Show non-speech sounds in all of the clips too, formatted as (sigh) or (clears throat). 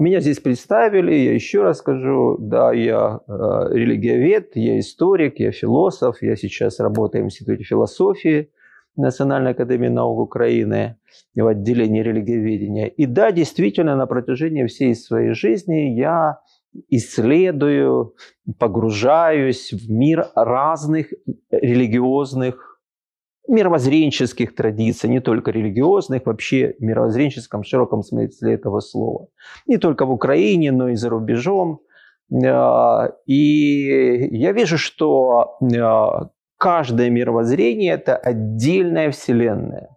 Меня здесь представили, я еще раз скажу, да, я э, религиовед, я историк, я философ, я сейчас работаю в Институте философии Национальной академии наук Украины в отделении религиоведения. И да, действительно, на протяжении всей своей жизни я исследую, погружаюсь в мир разных религиозных, мировоззренческих традиций, не только религиозных, вообще в мировоззренческом широком смысле этого слова. Не только в Украине, но и за рубежом. А, и я вижу, что а, каждое мировоззрение – это отдельная вселенная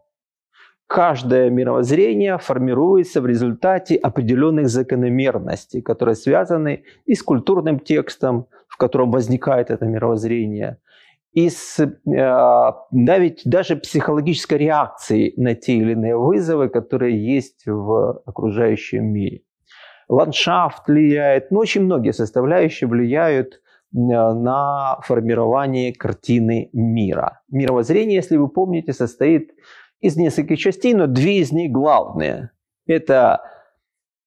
каждое мировоззрение формируется в результате определенных закономерностей, которые связаны и с культурным текстом, в котором возникает это мировоззрение, и с э, даже психологической реакцией на те или иные вызовы, которые есть в окружающем мире. Ландшафт влияет, ну, очень многие составляющие влияют э, на формирование картины мира. Мировоззрение, если вы помните, состоит из нескольких частей, но две из них главные. Это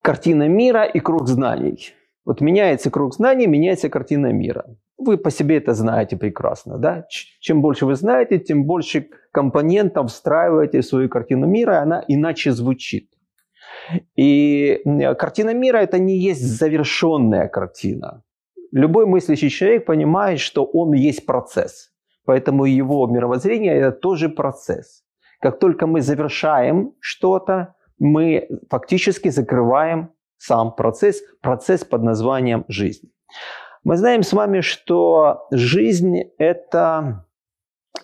картина мира и круг знаний. Вот меняется круг знаний, меняется картина мира. Вы по себе это знаете прекрасно. Да? Чем больше вы знаете, тем больше компонентов встраиваете в свою картину мира, и она иначе звучит. И картина мира – это не есть завершенная картина. Любой мыслящий человек понимает, что он есть процесс. Поэтому его мировоззрение – это тоже процесс. Как только мы завершаем что-то, мы фактически закрываем сам процесс, процесс под названием жизнь. Мы знаем с вами, что жизнь – это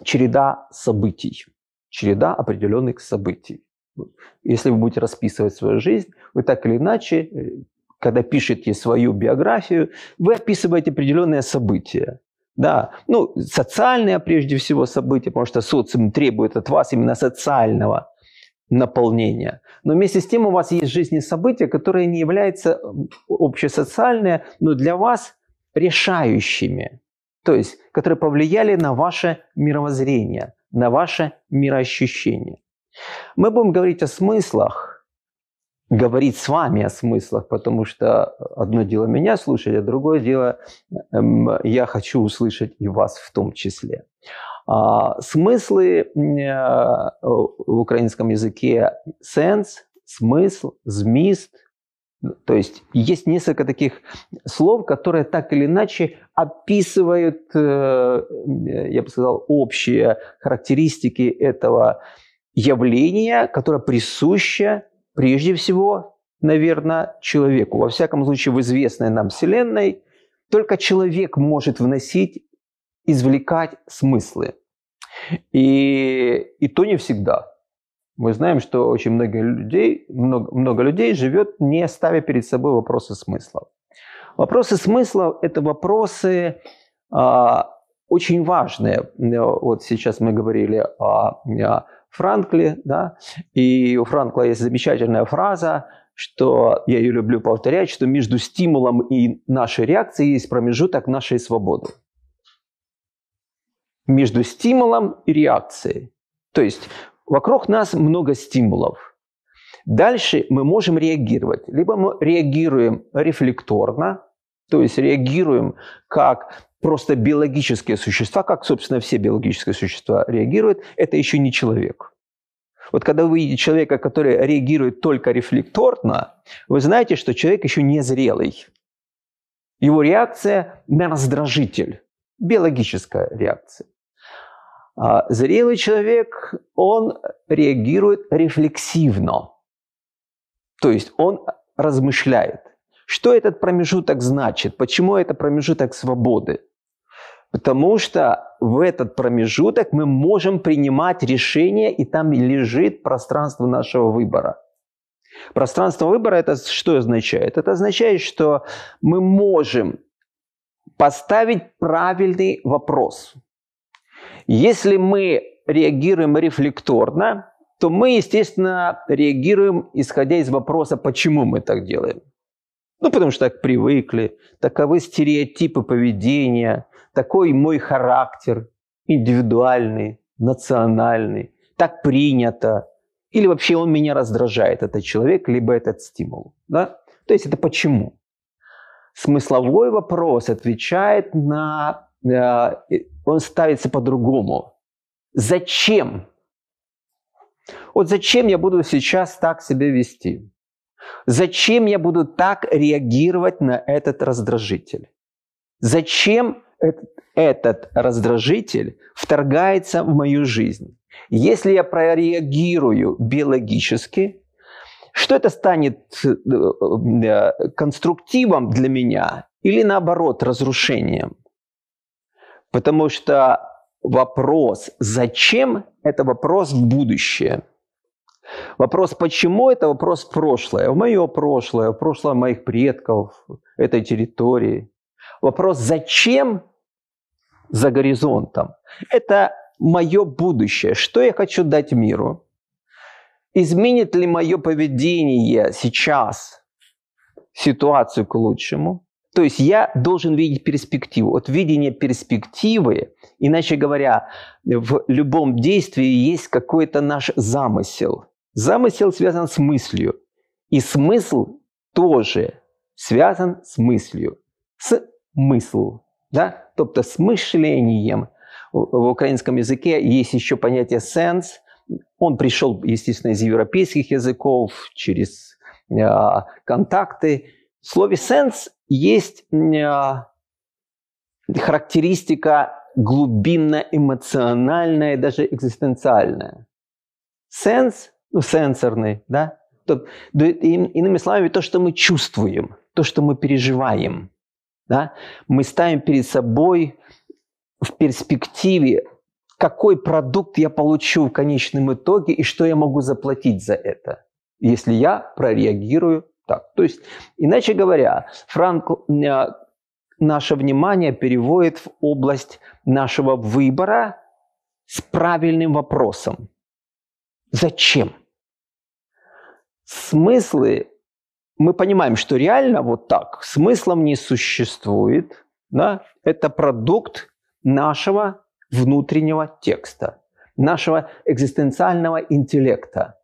череда событий, череда определенных событий. Если вы будете расписывать свою жизнь, вы так или иначе, когда пишете свою биографию, вы описываете определенные события. Да, ну, социальные прежде всего события, потому что социум требует от вас именно социального наполнения. Но вместе с тем у вас есть жизненные события, которые не являются общесоциальные, но для вас решающими. То есть, которые повлияли на ваше мировоззрение, на ваше мироощущение. Мы будем говорить о смыслах, говорить с вами о смыслах, потому что одно дело меня слушать, а другое дело эм, я хочу услышать и вас в том числе. А, смыслы э, в украинском языке sense, смысл, змист, то есть есть несколько таких слов, которые так или иначе описывают, э, я бы сказал, общие характеристики этого явления, которое присуще прежде всего, наверное, человеку. Во всяком случае, в известной нам Вселенной только человек может вносить, извлекать смыслы. И, и то не всегда. Мы знаем, что очень много людей, много, много людей живет, не ставя перед собой вопросы смыслов. Вопросы смыслов – это вопросы а, очень важные. Вот сейчас мы говорили о, о Франкли, да, и у Франкла есть замечательная фраза, что я ее люблю повторять, что между стимулом и нашей реакцией есть промежуток нашей свободы. Между стимулом и реакцией. То есть вокруг нас много стимулов. Дальше мы можем реагировать. Либо мы реагируем рефлекторно, то есть реагируем как просто биологические существа, как, собственно, все биологические существа реагируют, это еще не человек. Вот когда вы видите человека, который реагирует только рефлекторно, вы знаете, что человек еще не зрелый. Его реакция на раздражитель, биологическая реакция. А зрелый человек, он реагирует рефлексивно. То есть он размышляет. Что этот промежуток значит? Почему это промежуток свободы? Потому что в этот промежуток мы можем принимать решения, и там лежит пространство нашего выбора. Пространство выбора это что означает? Это означает, что мы можем поставить правильный вопрос. Если мы реагируем рефлекторно, то мы, естественно, реагируем, исходя из вопроса, почему мы так делаем. Ну, потому что так привыкли, таковы стереотипы поведения, такой мой характер, индивидуальный, национальный, так принято. Или вообще он меня раздражает, этот человек, либо этот стимул. Да? То есть это почему? Смысловой вопрос отвечает на... Э, он ставится по-другому. Зачем? Вот зачем я буду сейчас так себя вести? Зачем я буду так реагировать на этот раздражитель? Зачем этот, раздражитель вторгается в мою жизнь? Если я прореагирую биологически, что это станет э, э, конструктивом для меня или наоборот разрушением? Потому что вопрос «зачем?» – это вопрос в будущее. Вопрос «почему?» – это вопрос в прошлое, в мое прошлое, в прошлое моих предков, этой территории. Вопрос «зачем?» за горизонтом – это мое будущее, что я хочу дать миру. Изменит ли мое поведение сейчас ситуацию к лучшему? То есть я должен видеть перспективу. От видения перспективы, иначе говоря, в любом действии есть какой-то наш замысел. Замысел связан с мыслью. И смысл тоже связан с мыслью. С мыслью. Да? Тобто с мышлением. В украинском языке есть еще понятие sense. Он пришел, естественно, из европейских языков, через э, контакты. В слове sense есть э, характеристика глубинно-эмоциональная, даже экзистенциальная. Сенс, ну, сенсорный, да? То, иными словами, то, что мы чувствуем, то, что мы переживаем. Да? Мы ставим перед собой в перспективе, какой продукт я получу в конечном итоге и что я могу заплатить за это, если я прореагирую так. То есть, иначе говоря, Франк э, наше внимание переводит в область нашего выбора с правильным вопросом. Зачем? Смыслы, мы понимаем, что реально вот так, смыслом не существует. Да? Это продукт нашего внутреннего текста, нашего экзистенциального интеллекта.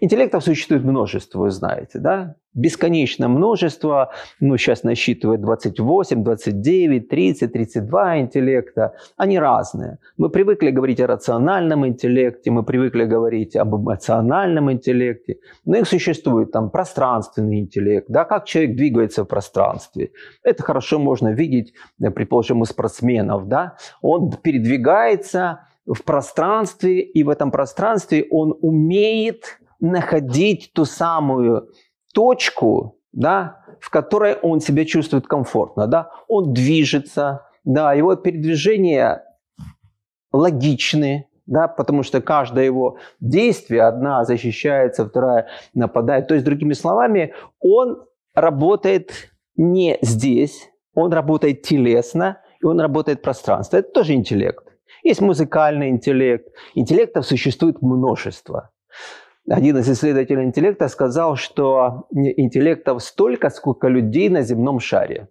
Интеллектов существует множество, вы знаете, да? Бесконечное множество, ну, сейчас насчитывает 28, 29, 30, 32 интеллекта. Они разные. Мы привыкли говорить о рациональном интеллекте, мы привыкли говорить об эмоциональном интеллекте. Но их существует там пространственный интеллект, да, как человек двигается в пространстве. Это хорошо можно видеть, э, предположим, у спортсменов, да. Он передвигается в пространстве, и в этом пространстве он умеет находить ту самую точку, да, в которой он себя чувствует комфортно. Да? Он движется, да, его передвижения логичны, да, потому что каждое его действие, одна защищается, вторая нападает. То есть, другими словами, он работает не здесь, он работает телесно, и он работает пространство. Это тоже интеллект. Есть музыкальный интеллект. Интеллектов существует множество один из исследователей интеллекта сказал, что интеллектов столько, сколько людей на земном шаре.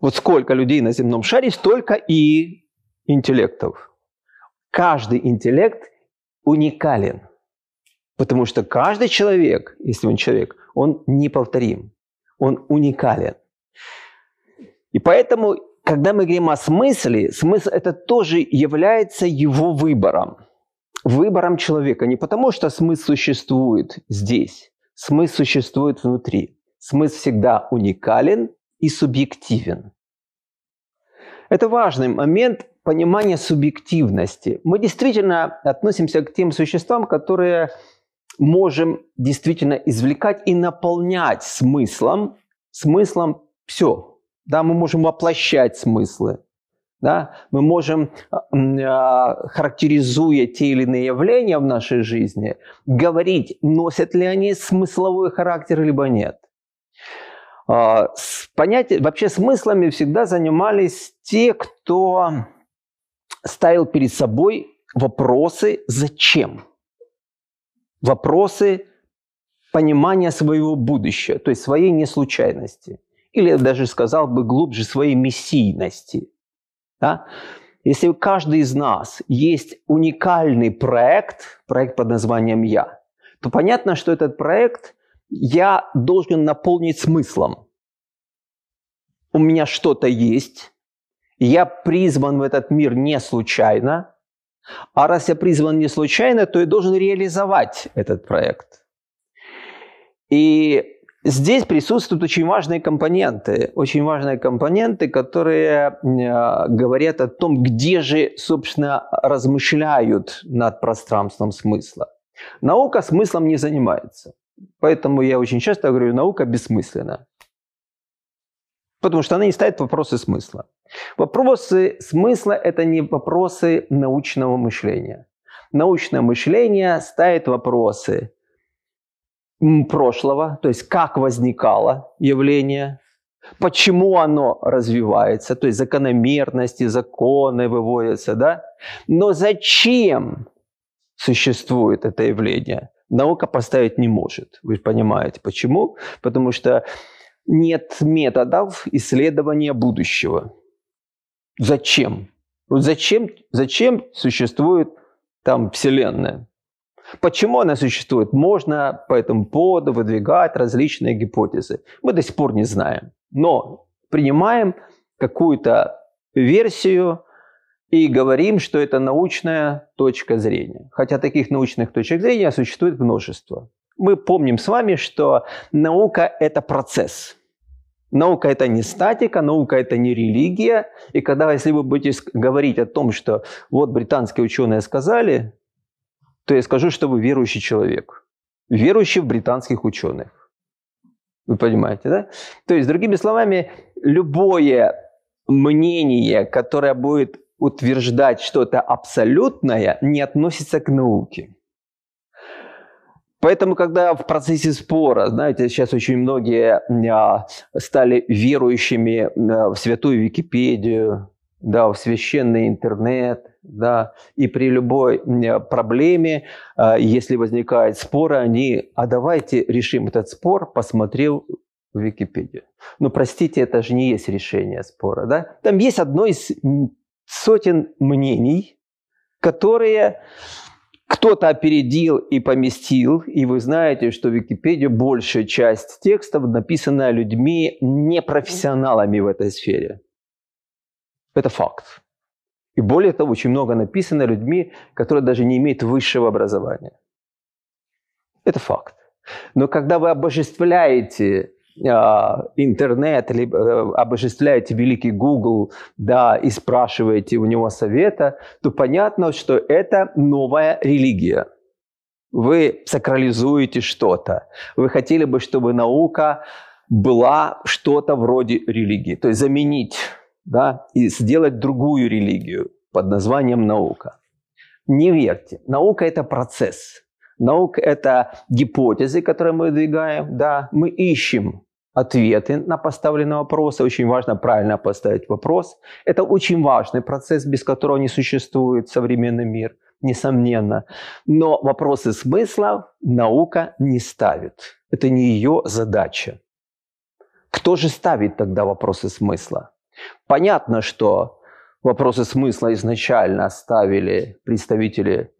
Вот сколько людей на земном шаре, столько и интеллектов. Каждый интеллект уникален. Потому что каждый человек, если он человек, он неповторим. Он уникален. И поэтому, когда мы говорим о смысле, смысл это тоже является его выбором выбором человека. Не потому, что смысл существует здесь, смысл существует внутри. Смысл всегда уникален и субъективен. Это важный момент понимания субъективности. Мы действительно относимся к тем существам, которые можем действительно извлекать и наполнять смыслом, смыслом все. Да, мы можем воплощать смыслы. Да? Мы можем, а, а, характеризуя те или иные явления в нашей жизни, говорить, носят ли они смысловой характер, либо нет. А, понятие, вообще смыслами всегда занимались те, кто ставил перед собой вопросы «зачем?». Вопросы понимания своего будущего, то есть своей неслучайности. Или я даже сказал бы глубже своей мессийности – да? Если у каждого из нас есть уникальный проект, проект под названием «Я», то понятно, что этот проект я должен наполнить смыслом. У меня что-то есть, я призван в этот мир не случайно, а раз я призван не случайно, то я должен реализовать этот проект. И здесь присутствуют очень важные компоненты, очень важные компоненты, которые э, говорят о том, где же, собственно, размышляют над пространством смысла. Наука смыслом не занимается. Поэтому я очень часто говорю, наука бессмысленна. Потому что она не ставит вопросы смысла. Вопросы смысла – это не вопросы научного мышления. Научное мышление ставит вопросы прошлого, то есть как возникало явление, почему оно развивается, то есть закономерности, законы выводятся, да? Но зачем существует это явление, наука поставить не может. Вы понимаете, почему? Потому что нет методов исследования будущего. Зачем? Вот зачем, зачем существует там Вселенная? Почему она существует? Можно по этому поводу выдвигать различные гипотезы. Мы до сих пор не знаем. Но принимаем какую-то версию и говорим, что это научная точка зрения. Хотя таких научных точек зрения существует множество. Мы помним с вами, что наука – это процесс. Наука – это не статика, наука – это не религия. И когда, если вы будете говорить о том, что вот британские ученые сказали, то я скажу, что вы верующий человек. Верующий в британских ученых. Вы понимаете, да? То есть, другими словами, любое мнение, которое будет утверждать что-то абсолютное, не относится к науке. Поэтому, когда в процессе спора, знаете, сейчас очень многие а, стали верующими а, в святую Википедию, да, в священный интернет, да, и при любой проблеме, а, если возникает спор, они, а давайте решим этот спор, посмотрел в Википедию. Но простите, это же не есть решение спора, да? Там есть одно из сотен мнений, которые кто-то опередил и поместил, и вы знаете, что в Википедии большая часть текстов написана людьми непрофессионалами в этой сфере. Это факт. И более того, очень много написано людьми, которые даже не имеют высшего образования. Это факт. Но когда вы обожествляете а, интернет, либо э, обожествляете великий Google, да, и спрашиваете у него совета, то понятно, что это новая религия. Вы сакрализуете что-то. Вы хотели бы, чтобы наука была что-то вроде религии. То есть заменить да, и сделать другую религию под названием наука. Не верьте. Наука – это процесс. Наука – это гипотезы, которые мы выдвигаем. Да, мы ищем ответы на поставленные вопросы. Очень важно правильно поставить вопрос. Это очень важный процесс, без которого не существует современный мир, несомненно. Но вопросы смысла наука не ставит. Это не ее задача. Кто же ставит тогда вопросы смысла? Понятно, что вопросы смысла изначально ставили представители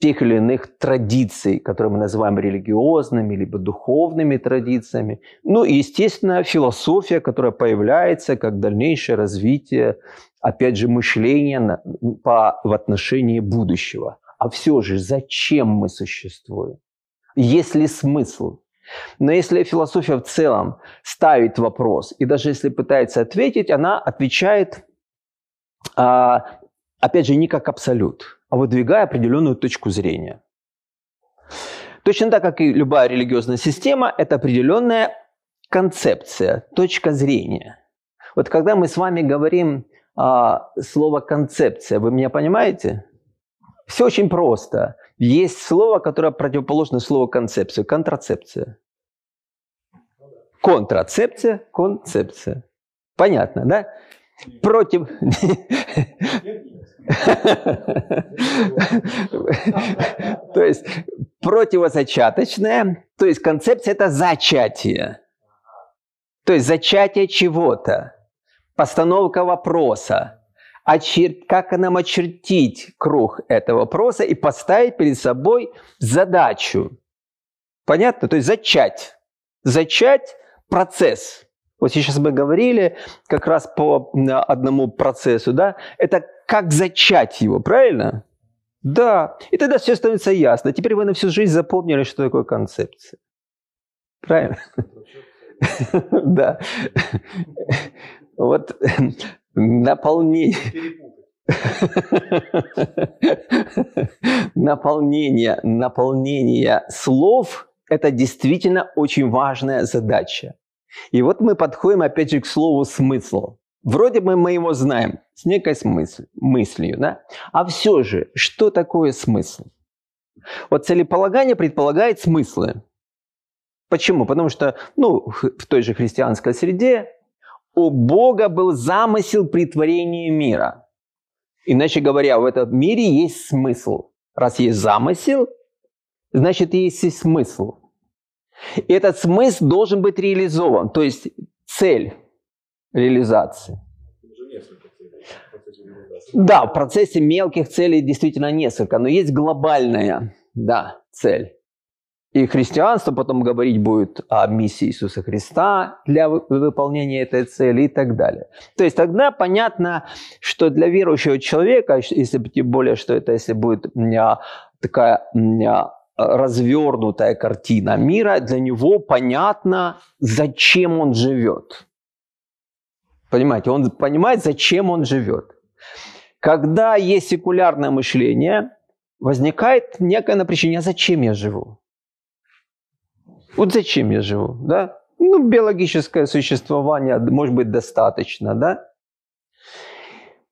тех или иных традиций, которые мы называем религиозными, либо духовными традициями. Ну и, естественно, философия, которая появляется как дальнейшее развитие, опять же, мышления по, в отношении будущего. А все же, зачем мы существуем? Есть ли смысл? Но если философия в целом ставит вопрос, и даже если пытается ответить, она отвечает, а, опять же, не как абсолют а выдвигая определенную точку зрения. Точно так, как и любая религиозная система, это определенная концепция, точка зрения. Вот когда мы с вами говорим а, слово концепция, вы меня понимаете? Все очень просто. Есть слово, которое противоположно слову концепция, контрацепция. Контрацепция, концепция. Понятно, да? Против... (laughs) То есть противозачаточное, то есть концепция это зачатие. То есть зачатие чего-то, постановка вопроса, очер... как нам очертить круг этого вопроса и поставить перед собой задачу. Понятно? То есть зачать. Зачать – процесс. Вот сейчас мы говорили как раз по одному процессу, да? Это как зачать его, правильно? Да. И тогда все становится ясно. Теперь вы на всю жизнь запомнили, что такое концепция. Правильно? (laughs) Да. Вот наполнение. (laughs) Наполнение, наполнение слов – это действительно очень важная задача. И вот мы подходим опять же к слову «смысл». Вроде бы мы его знаем с некой смысл, мыслью, да? А все же, что такое смысл? Вот целеполагание предполагает смыслы. Почему? Потому что ну, в той же христианской среде у Бога был замысел при творении мира. Иначе говоря, в этом мире есть смысл. Раз есть замысел, значит есть и смысл. Этот смысл должен быть реализован, то есть цель реализации. Да, в процессе мелких целей действительно несколько, но есть глобальная да, цель. И христианство потом говорить будет о миссии Иисуса Христа для выполнения этой цели и так далее. То есть тогда понятно, что для верующего человека, если тем более, что это если будет такая развернутая картина мира, для него понятно, зачем он живет. Понимаете, он понимает, зачем он живет. Когда есть секулярное мышление, возникает некое напряжение, а зачем я живу? Вот зачем я живу, да? Ну, биологическое существование, может быть, достаточно, да?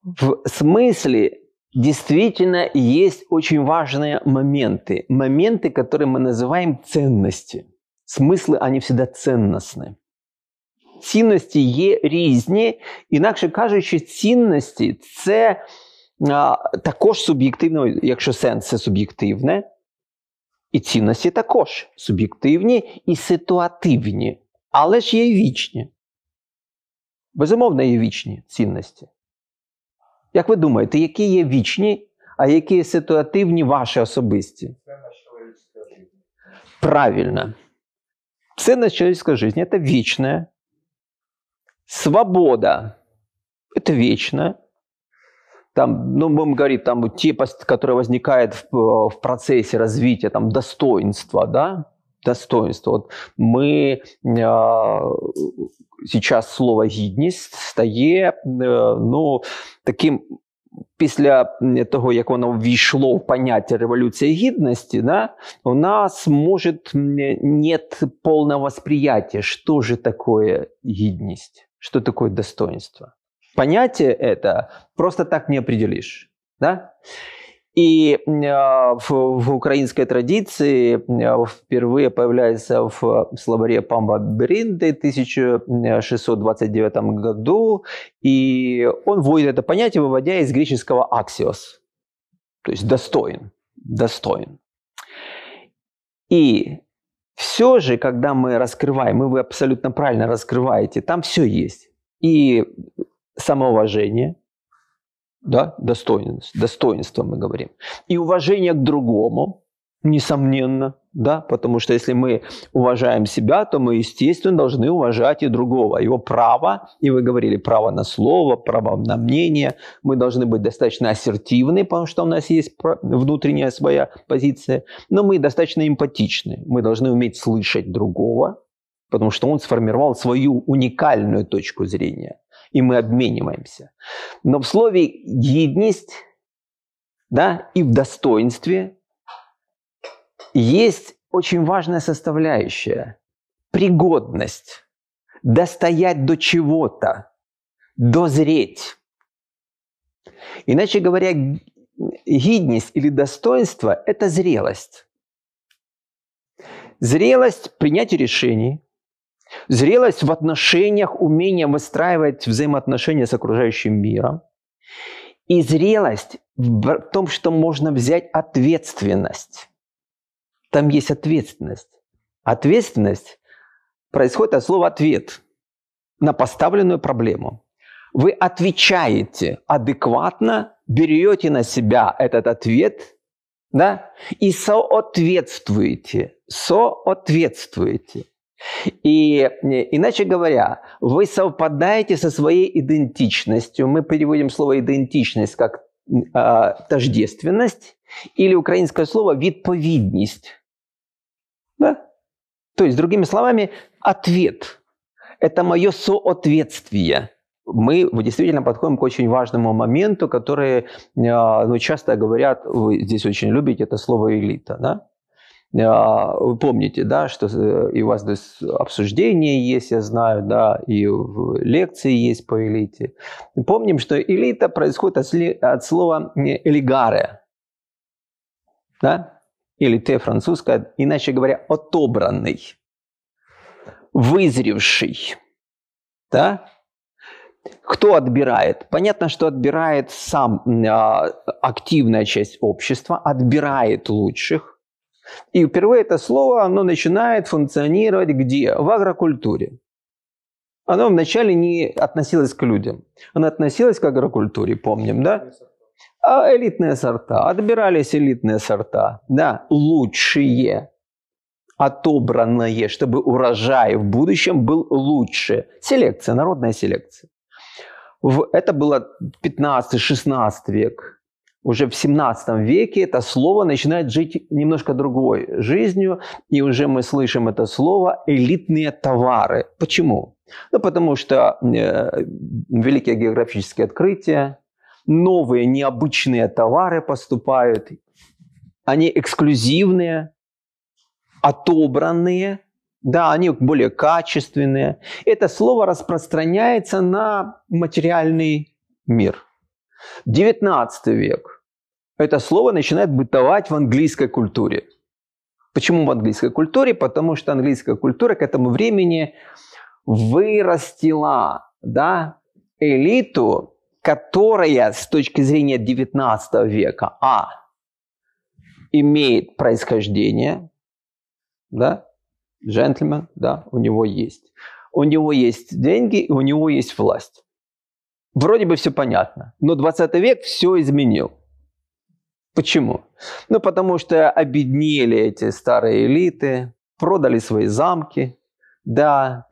В смысле действительно есть очень важные моменты. Моменты, которые мы называем ценности. Смыслы, они всегда ценностны. Цінності є різні, інакше кажучи, цінності це а, також суб'єктивно, якщо сенс це суб'єктивне, і цінності також суб'єктивні і ситуативні, але ж є вічні. Безумовно, є вічні цінності. Як ви думаєте, які є вічні, а які є ситуативні ваші особисті? Правильно. Ценность человеческой жизни – это вечное. Свобода – это вечное там, ну, будем говорить, там, те, которые возникают в, в процессе развития, там, достоинства, да, достоинство. Вот мы э, сейчас слово гідність стає э, ну, таким. Після того, як воно ввійшло в поняття революції гідності, да, у нас может нет полного восприятия, что же такое гідність, что такое достоинство понятие это просто так не определишь. Да? И э, в, в украинской традиции э, впервые появляется в словаре Памба Бринды в 1629 году, и он вводит это понятие, выводя из греческого «аксиос», то есть «достоин», «достоин». И все же, когда мы раскрываем, и вы абсолютно правильно раскрываете, там все есть. И самоуважение, да, достоинство, достоинство мы говорим, и уважение к другому, несомненно, да, потому что если мы уважаем себя, то мы, естественно, должны уважать и другого, его право, и вы говорили, право на слово, право на мнение, мы должны быть достаточно ассертивны, потому что у нас есть внутренняя своя позиция, но мы достаточно эмпатичны, мы должны уметь слышать другого, потому что он сформировал свою уникальную точку зрения и мы обмениваемся. Но в слове «гидность» да, и в достоинстве есть очень важная составляющая – пригодность, достоять до чего-то, дозреть. Иначе говоря, гидность или достоинство – это зрелость. Зрелость принятия решений, Зрелость в отношениях, умение выстраивать взаимоотношения с окружающим миром. И зрелость в том, что можно взять ответственность. Там есть ответственность. Ответственность происходит от слова «ответ» на поставленную проблему. Вы отвечаете адекватно, берете на себя этот ответ да, и соответствуете. Соответствуете. И иначе говоря, вы совпадаете со своей идентичностью. Мы переводим слово идентичность как э, тождественность или украинское слово відповідність. Да? То есть, другими словами, ответ. Это мое соответствие. Мы действительно подходим к очень важному моменту, который ну, часто говорят, вы здесь очень любите это слово элита. Да? Вы помните, да, что э, и у вас здесь обсуждение есть, я знаю, да, и лекции есть по элите. Помним, что элита происходит от слова элигаре, да, или те французское, иначе говоря, отобранный, вызревший, да, кто отбирает? Понятно, что отбирает сам а, активная часть общества, отбирает лучших, и впервые это слово, оно начинает функционировать где? В агрокультуре. Оно вначале не относилось к людям. Оно относилось к агрокультуре, помним, да? А элитные сорта. Отбирались элитные сорта. Да, лучшие. Отобранные, чтобы урожай в будущем был лучше. Селекция, народная селекция. Это было 15-16 век уже в 17 веке это слово начинает жить немножко другой жизнью, и уже мы слышим это слово «элитные товары». Почему? Ну, потому что э, великие географические открытия, новые необычные товары поступают, они эксклюзивные, отобранные, да, они более качественные. Это слово распространяется на материальный мир – 19 век. Это слово начинает бытовать в английской культуре. Почему в английской культуре? Потому что английская культура к этому времени вырастила да, элиту, которая с точки зрения 19 века, а, имеет происхождение, да, джентльмен, да, у него есть. У него есть деньги, у него есть власть. Вроде бы все понятно, но 20 век все изменил. Почему? Ну, потому что обеднели эти старые элиты, продали свои замки, да,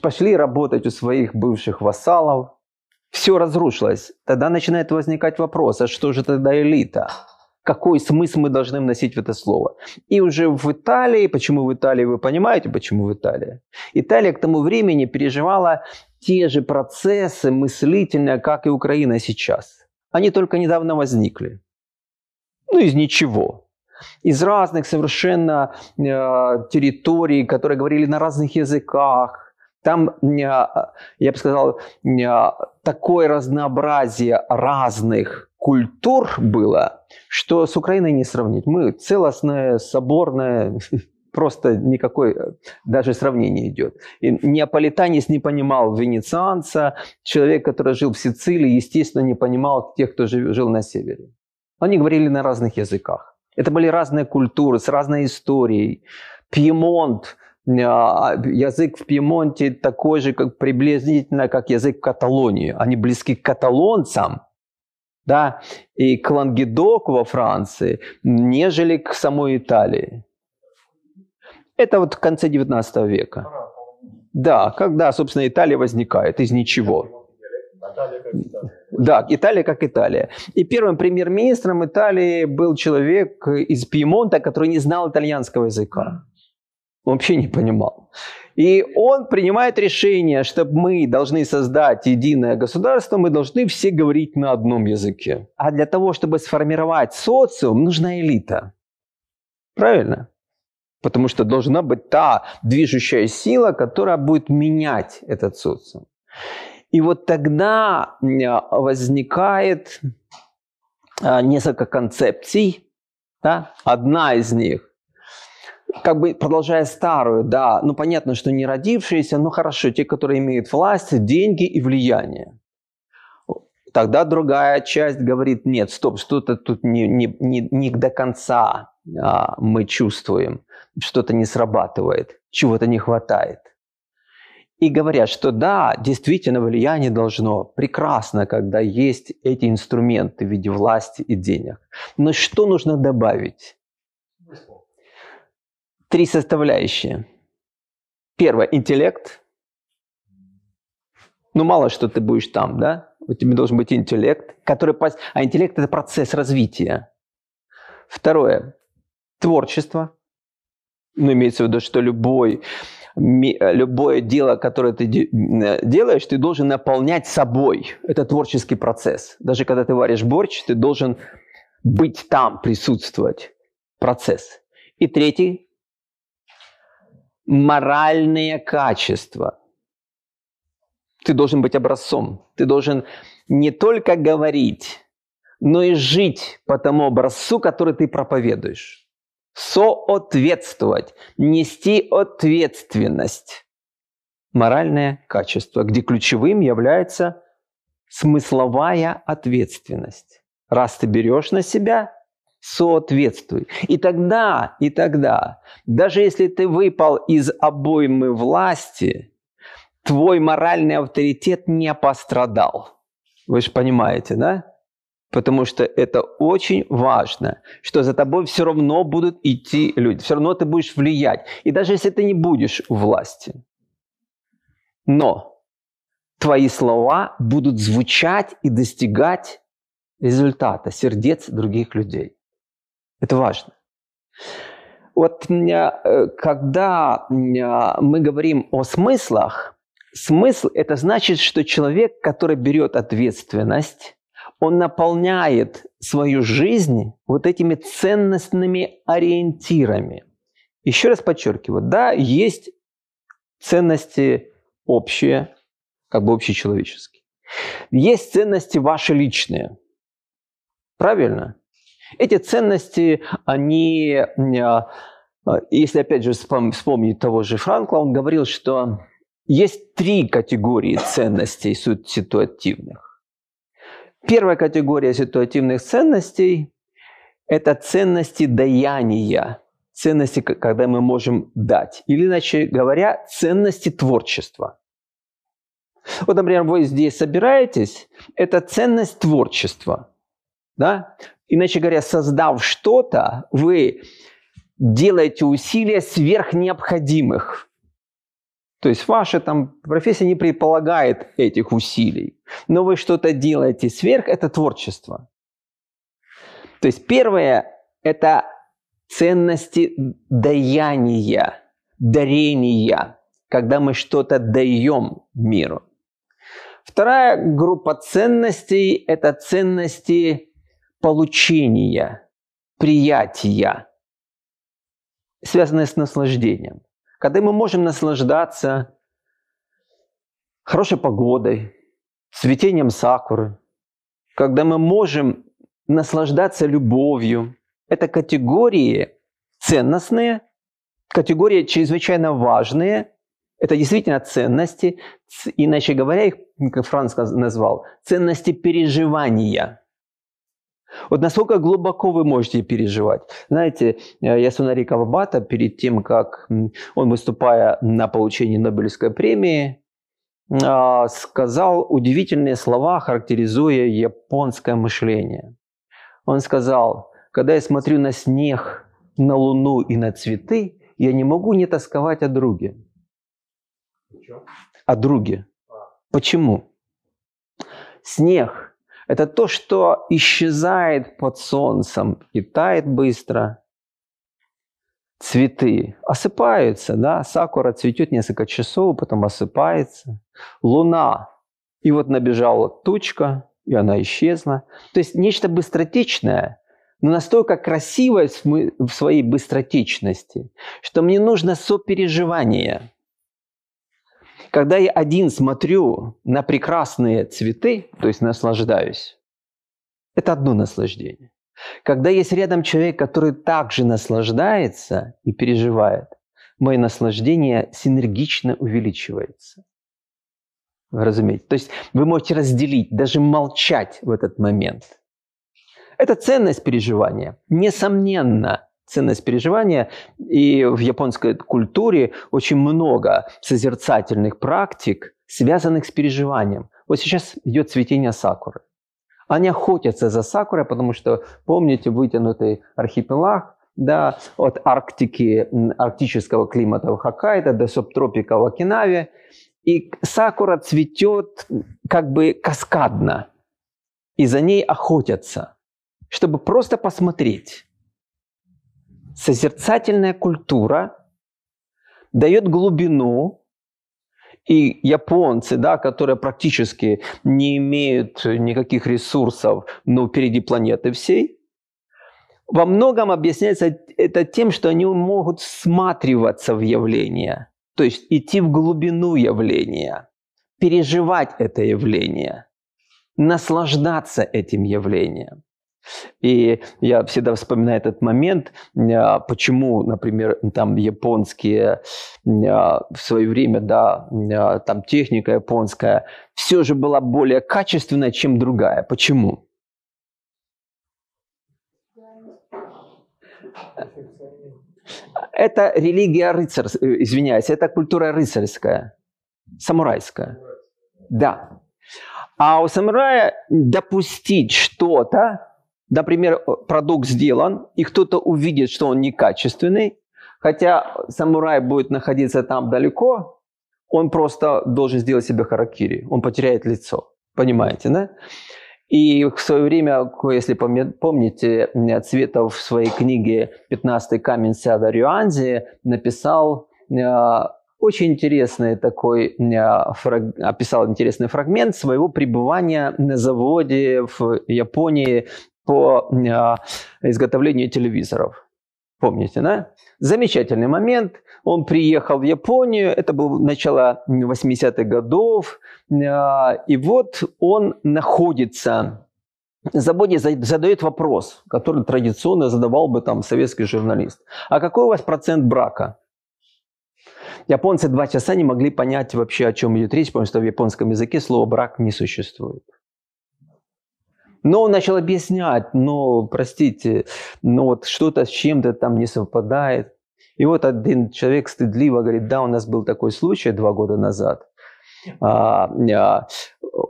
пошли работать у своих бывших вассалов. Все разрушилось. Тогда начинает возникать вопрос, а что же тогда элита? Какой смысл мы должны вносить в это слово? И уже в Италии, почему в Италии, вы понимаете, почему в Италии? Италия к тому времени переживала те же процессы мыслительные, как и Украина сейчас. Они только недавно возникли. Ну, из ничего. Из разных совершенно э, территорий, которые говорили на разных языках. Там, э, я бы сказал, э, такое разнообразие разных культур было, что с Украиной не сравнить. Мы целостная, соборная, (laughs) просто никакой э, даже сравнения идет. И неаполитанец не понимал венецианца, человек, который жил в Сицилии, естественно, не понимал тех, кто жил на севере. Они говорили на разных языках. Это были разные культуры с разной историей. Пьемонт, а, язык в Пьемонте такой же, как приблизительно, как язык в Каталонии. Они близки к каталонцам, да, и к Лангедоку во Франции, нежели к самой Италии. Это вот в конце 19 века. Да, когда, собственно, Италия возникает из ничего. Да, Италия как Италия. И первым премьер-министром Италии был человек из Пьемонта, который не знал итальянского языка. Он вообще не понимал. И он принимает решение, что мы должны создать единое государство, мы должны все говорить на одном языке. А для того, чтобы сформировать социум, нужна элита. Правильно? Потому что должна быть та движущая сила, которая будет менять этот социум. И вот тогда возникает а, несколько концепций. Да? Одна из них, как бы продолжая старую, да, ну понятно, что не родившиеся, но хорошо, те, которые имеют власть, деньги и влияние. Тогда другая часть говорит, нет, стоп, что-то тут не, не, не, не до конца мы чувствуем, что-то не срабатывает, чего-то не хватает. И говорят, что да, действительно влияние должно прекрасно, когда есть эти инструменты в виде власти и денег. Но что нужно добавить? Три составляющие. Первое – интеллект. Ну, мало что ты будешь там, да? У тебя должен быть интеллект, который... А интеллект – это процесс развития. Второе – творчество. Ну, имеется в виду, что любой, любое дело, которое ты делаешь, ты должен наполнять собой. Это творческий процесс. Даже когда ты варишь борщ, ты должен быть там, присутствовать. Процесс. И третий – моральные качества. Ты должен быть образцом. Ты должен не только говорить, но и жить по тому образцу, который ты проповедуешь. Соответствовать, нести ответственность. Моральное качество, где ключевым является смысловая ответственность. Раз ты берешь на себя, соответствуй. И тогда, и тогда, даже если ты выпал из обоймы власти, твой моральный авторитет не пострадал. Вы же понимаете, да? Потому что это очень важно, что за тобой все равно будут идти люди, все равно ты будешь влиять. И даже если ты не будешь у власти, но твои слова будут звучать и достигать результата сердец других людей. Это важно. Вот э, когда мы говорим о смыслах, смысл – это значит, что человек, который берет ответственность, он наполняет свою жизнь вот этими ценностными ориентирами. Еще раз подчеркиваю, да, есть ценности общие, как бы общечеловеческие. Есть ценности ваши личные. Правильно? Эти ценности, они, а, если опять же вспомнить того же Франкла, он говорил, что есть три категории ценностей ситуативных. Первая категория ситуативных ценностей – это ценности даяния, ценности, когда мы можем дать. Или, иначе говоря, ценности творчества. Вот, например, вы здесь собираетесь, это ценность творчества. Да? Иначе говоря, создав что-то, вы делаете усилия сверх необходимых. То есть ваша там профессия не предполагает этих усилий, но вы что-то делаете сверх, это творчество. То есть первое – это ценности даяния, дарения, когда мы что-то даем миру. Вторая группа ценностей – это ценности получения, приятия, связанное с наслаждением. Когда мы можем наслаждаться хорошей погодой, цветением сакуры, когда мы можем наслаждаться любовью. Это категории ценностные, категории чрезвычайно важные. Это действительно ценности, иначе говоря, их, как Франц назвал, ценности переживания – вот насколько глубоко вы можете переживать. Знаете, э, Ясунарі Кавабата перед тем, как он, выступая на получении Нобелевской премии, а, сказал удивительные слова, характеризуя японское мышление. Он сказал, когда я смотрю на снег, на луну и на цветы, я не могу не тосковать о друге. О друге. А. Почему? Снег это то, что исчезает под солнцем и тает быстро. Цветы осыпаются, да, сакура цветет несколько часов, потом осыпается. Луна, и вот набежала тучка, и она исчезла. То есть нечто быстротечное, но настолько красивое в своей быстротечности, что мне нужно сопереживание – когда я один смотрю на прекрасные цветы, то есть наслаждаюсь, это одно наслаждение. Когда есть рядом человек, который также наслаждается и переживает, мое наслаждение синергично увеличивается. Разумеете? То есть вы можете разделить, даже молчать в этот момент. Это ценность переживания. Несомненно, ценность переживания. И в японской культуре очень много созерцательных практик, связанных с переживанием. Вот сейчас идет цветение сакуры. Они охотятся за сакурой, потому что, помните, вытянутый архипелаг, да, от Арктики, арктического климата в Хоккайдо до субтропика в Окинаве. И сакура цветет как бы каскадно, и за ней охотятся, чтобы просто посмотреть. Созерцательная культура дает глубину, и японцы, да, которые практически не имеют никаких ресурсов, но впереди планеты всей, во многом объясняется это тем, что они могут всматриваться в явление, то есть идти в глубину явления, переживать это явление, наслаждаться этим явлением. И я всегда вспоминаю этот момент, а, почему, например, там японские а, в свое время, да, а, там техника японская все же была более качественная, чем другая. Почему? Это религия рыцарская, э, извиняюсь, это культура рыцарская, самурайская. Да. А у самурая допустить что-то, например, продукт сделан, и кто-то увидит, что он некачественный, хотя самурай будет находиться там далеко, он просто должен сделать себе харакири, он потеряет лицо. Понимаете, да? И в свое время, если помните, Цветов в своей книге «15 камень Сяда Рюанзи» написал э, очень интересный такой, э, описал интересный фрагмент своего пребывания на заводе в Японии по э, изготовлению телевизоров. Помните, да? Замечательный момент. Он приехал в Японию, это было начало 80-х годов, а, и вот он находится на заводе, задает вопрос, который традиционно задавал бы там советский журналист. А какой у вас процент брака? Японцы два часа не могли понять вообще, о чем идет речь, потому что в японском языке слово «брак» не существует. Но он начал объяснять, но, простите, но вот что-то с чем-то там не совпадает. И вот один человек стыдливо говорит, да, у нас был такой случай два года назад. А, а,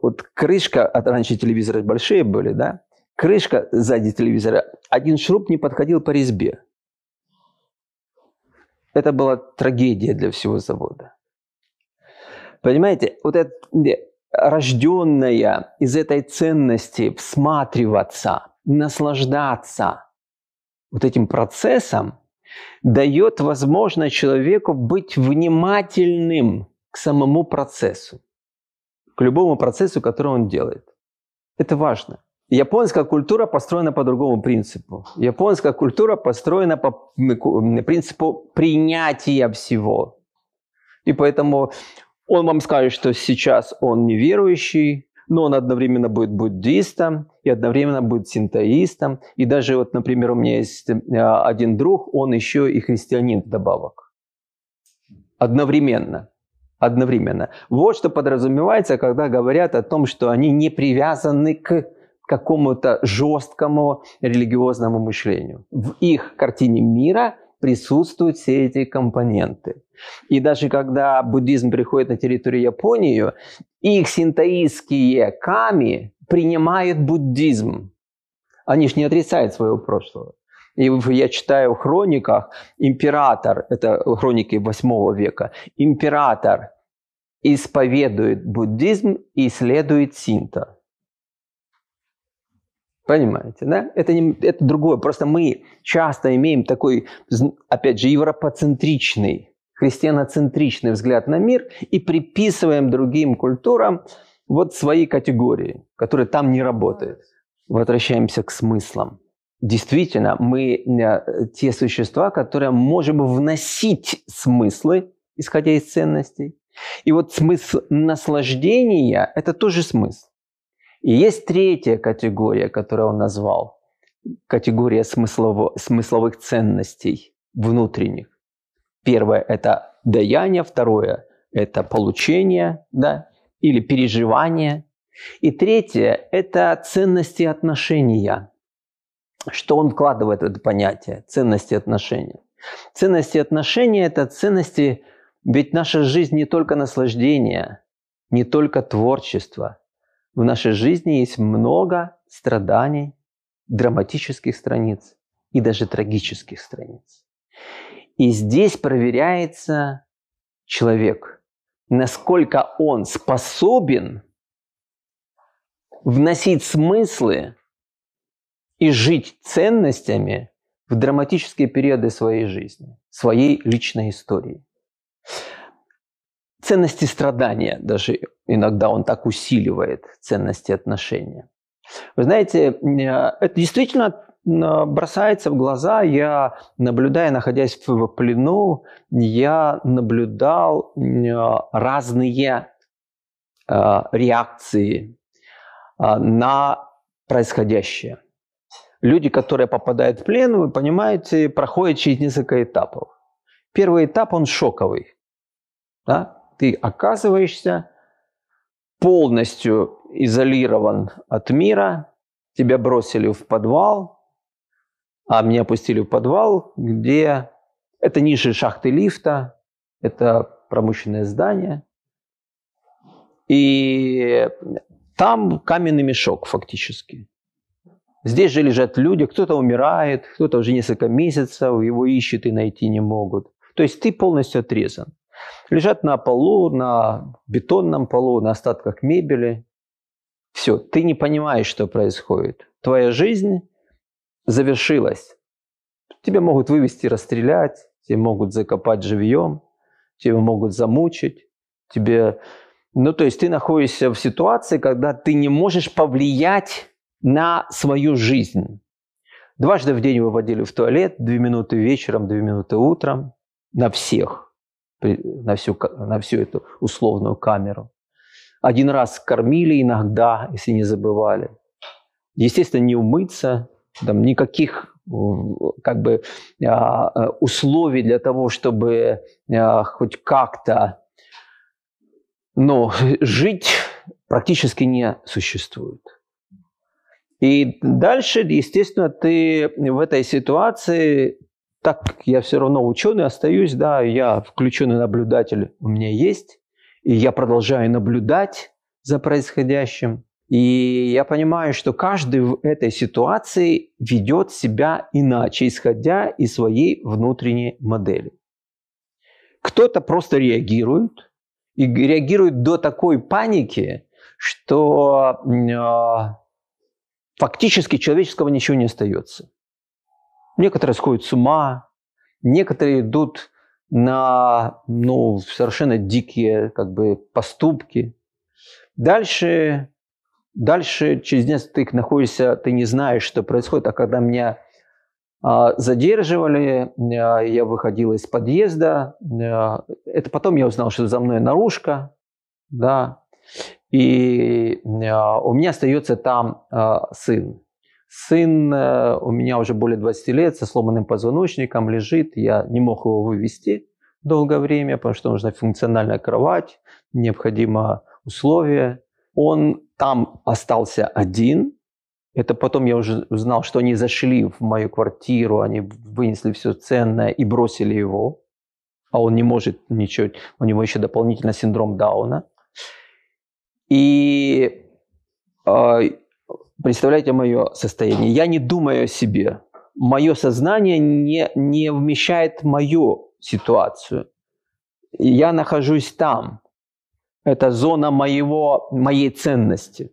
вот крышка, а раньше телевизоры большие были, да, крышка сзади телевизора, один шуруп не подходил по резьбе. Это была трагедия для всего завода. Понимаете, вот это рожденная из этой ценности всматриваться, наслаждаться вот этим процессом, дает возможность человеку быть внимательным к самому процессу, к любому процессу, который он делает. Это важно. Японская культура построена по другому принципу. Японская культура построена по принципу принятия всего. И поэтому он вам скажет, что сейчас он неверующий, но он одновременно будет буддистом и одновременно будет синтоистом. И даже вот, например, у меня есть э, один друг, он еще и христианин вдобавок. Одновременно. Одновременно. Вот что подразумевается, когда говорят о том, что они не привязаны к какому-то жесткому религиозному мышлению. В их картине мира присутствуют все эти компоненты. И даже когда буддизм приходит на территорию Японии, их синтоистские ками принимают буддизм. Они же не отрицают своего прошлого. И я читаю в хрониках, император, это хроники 8 века, император исповедует буддизм и следует синто. Понимаете, да? Это, не, это другое. Просто мы часто имеем такой, опять же, европоцентричный христианоцентричный взгляд на мир и приписываем другим культурам вот свои категории, которые там не работают. Возвращаемся к смыслам. Действительно, мы э, те существа, которые можем вносить смыслы, исходя из ценностей. И вот смысл наслаждения – это тоже смысл. И есть третья категория, которую он назвал. Категория смыслово, смысловых ценностей внутренних. Первое – это даяние, второе – это получение да, или переживание. И третье – это ценности отношения. Что он вкладывает в это понятие – ценности отношения? Ценности отношения – это ценности, ведь наша жизнь не только наслаждение, не только творчество. В нашей жизни есть много страданий, драматических страниц, и даже трагических страниц. И здесь проверяется человек, насколько он способен вносить смыслы и жить ценностями в драматические периоды своей жизни, своей личной истории. Ценности страдания даже иногда он так усиливает ценности отношения. Вы знаете, это действительно бросается в глаза. Я, наблюдая, находясь в плену, я наблюдал разные а, реакции на происходящее. Люди, которые попадают в плен, вы понимаете, проходят через несколько этапов. Первый этап, он шоковый. Да? Ты оказываешься полностью изолирован от мира, тебя бросили в подвал, а меня опустили в подвал, где это ниже шахты лифта, это промышленное здание. И там каменный мешок фактически. Здесь же лежат люди, кто-то умирает, кто-то уже несколько месяцев, его ищут и найти не могут. То есть ты полностью отрезан. Лежат на полу, на бетонном полу, на остатках мебели. Все, ты не понимаешь, что происходит. Твоя жизнь завершилась. Тебя могут вывести, расстрелять, тебя могут закопать живьем, тебя могут замучить, тебе... Ну, то есть ты находишься в ситуации, когда ты не можешь повлиять на свою жизнь. Дважды в день выводили в туалет, две минуты вечером, две минуты утром, на всех, на всю, на всю эту условную камеру. Один раз кормили иногда, если не забывали. Естественно, не умыться, там никаких как бы а, а, условий для того, чтобы а, хоть как-то но жить практически не существует. И дальше, естественно, ты в этой ситуации, так как я все равно ученый остаюсь, да, я включенный наблюдатель у меня есть, и я продолжаю наблюдать за происходящим. И я понимаю, что каждый в этой ситуации ведет себя иначе, исходя из своей внутренней модели. Кто-то просто реагирует, и реагирует до такой паники, что фактически человеческого ничего не остается. Некоторые сходят с ума, некоторые идут на ну, совершенно дикие как бы, поступки. Дальше, дальше через несколько ты находишься, ты не знаешь, что происходит. А когда меня а, задерживали, а, я выходил из подъезда. А, это потом я узнал, что за мной наружка. Да, и а, у меня остается там а, сын. Сын э, у меня уже более 20 лет со сломанным позвоночником лежит. Я не мог его вывести долгое время, потому что нужна функциональная кровать, необходимо условие. Он там остался один. Это потом я уже узнал, что они зашли в мою квартиру, они вынесли все ценное и бросили его. А он не может ничего, у него еще дополнительно синдром Дауна. И э, представляете мое состояние. Я не думаю о себе. Мое сознание не, не вмещает мою ситуацию. Я нахожусь там. Это зона моего, моей ценности.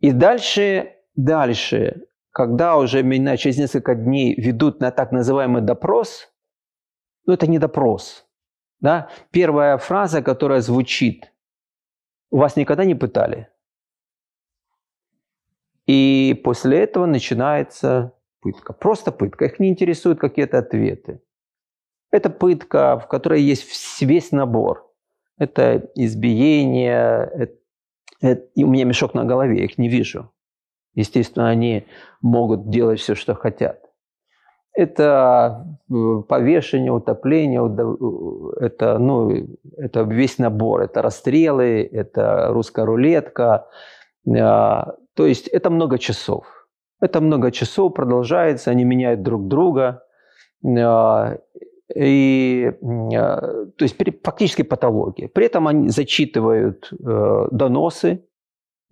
И дальше, дальше, когда уже меня через несколько дней ведут на так называемый допрос, ну это не допрос. Да? Первая фраза, которая звучит – вас никогда не пытали? И после этого начинается пытка. Просто пытка. Их не интересуют какие-то ответы. Это пытка, в которой есть весь набор. Это избиение. Это, это, и у меня мешок на голове, я их не вижу. Естественно, они могут делать все, что хотят. Это э, повешение, утопление, это, ну, это весь набор. Это расстрелы, это русская рулетка. То есть это много часов. Это много часов продолжается, они меняют друг друга. А, и, а, то есть фактически патология. При этом они зачитывают э, доносы.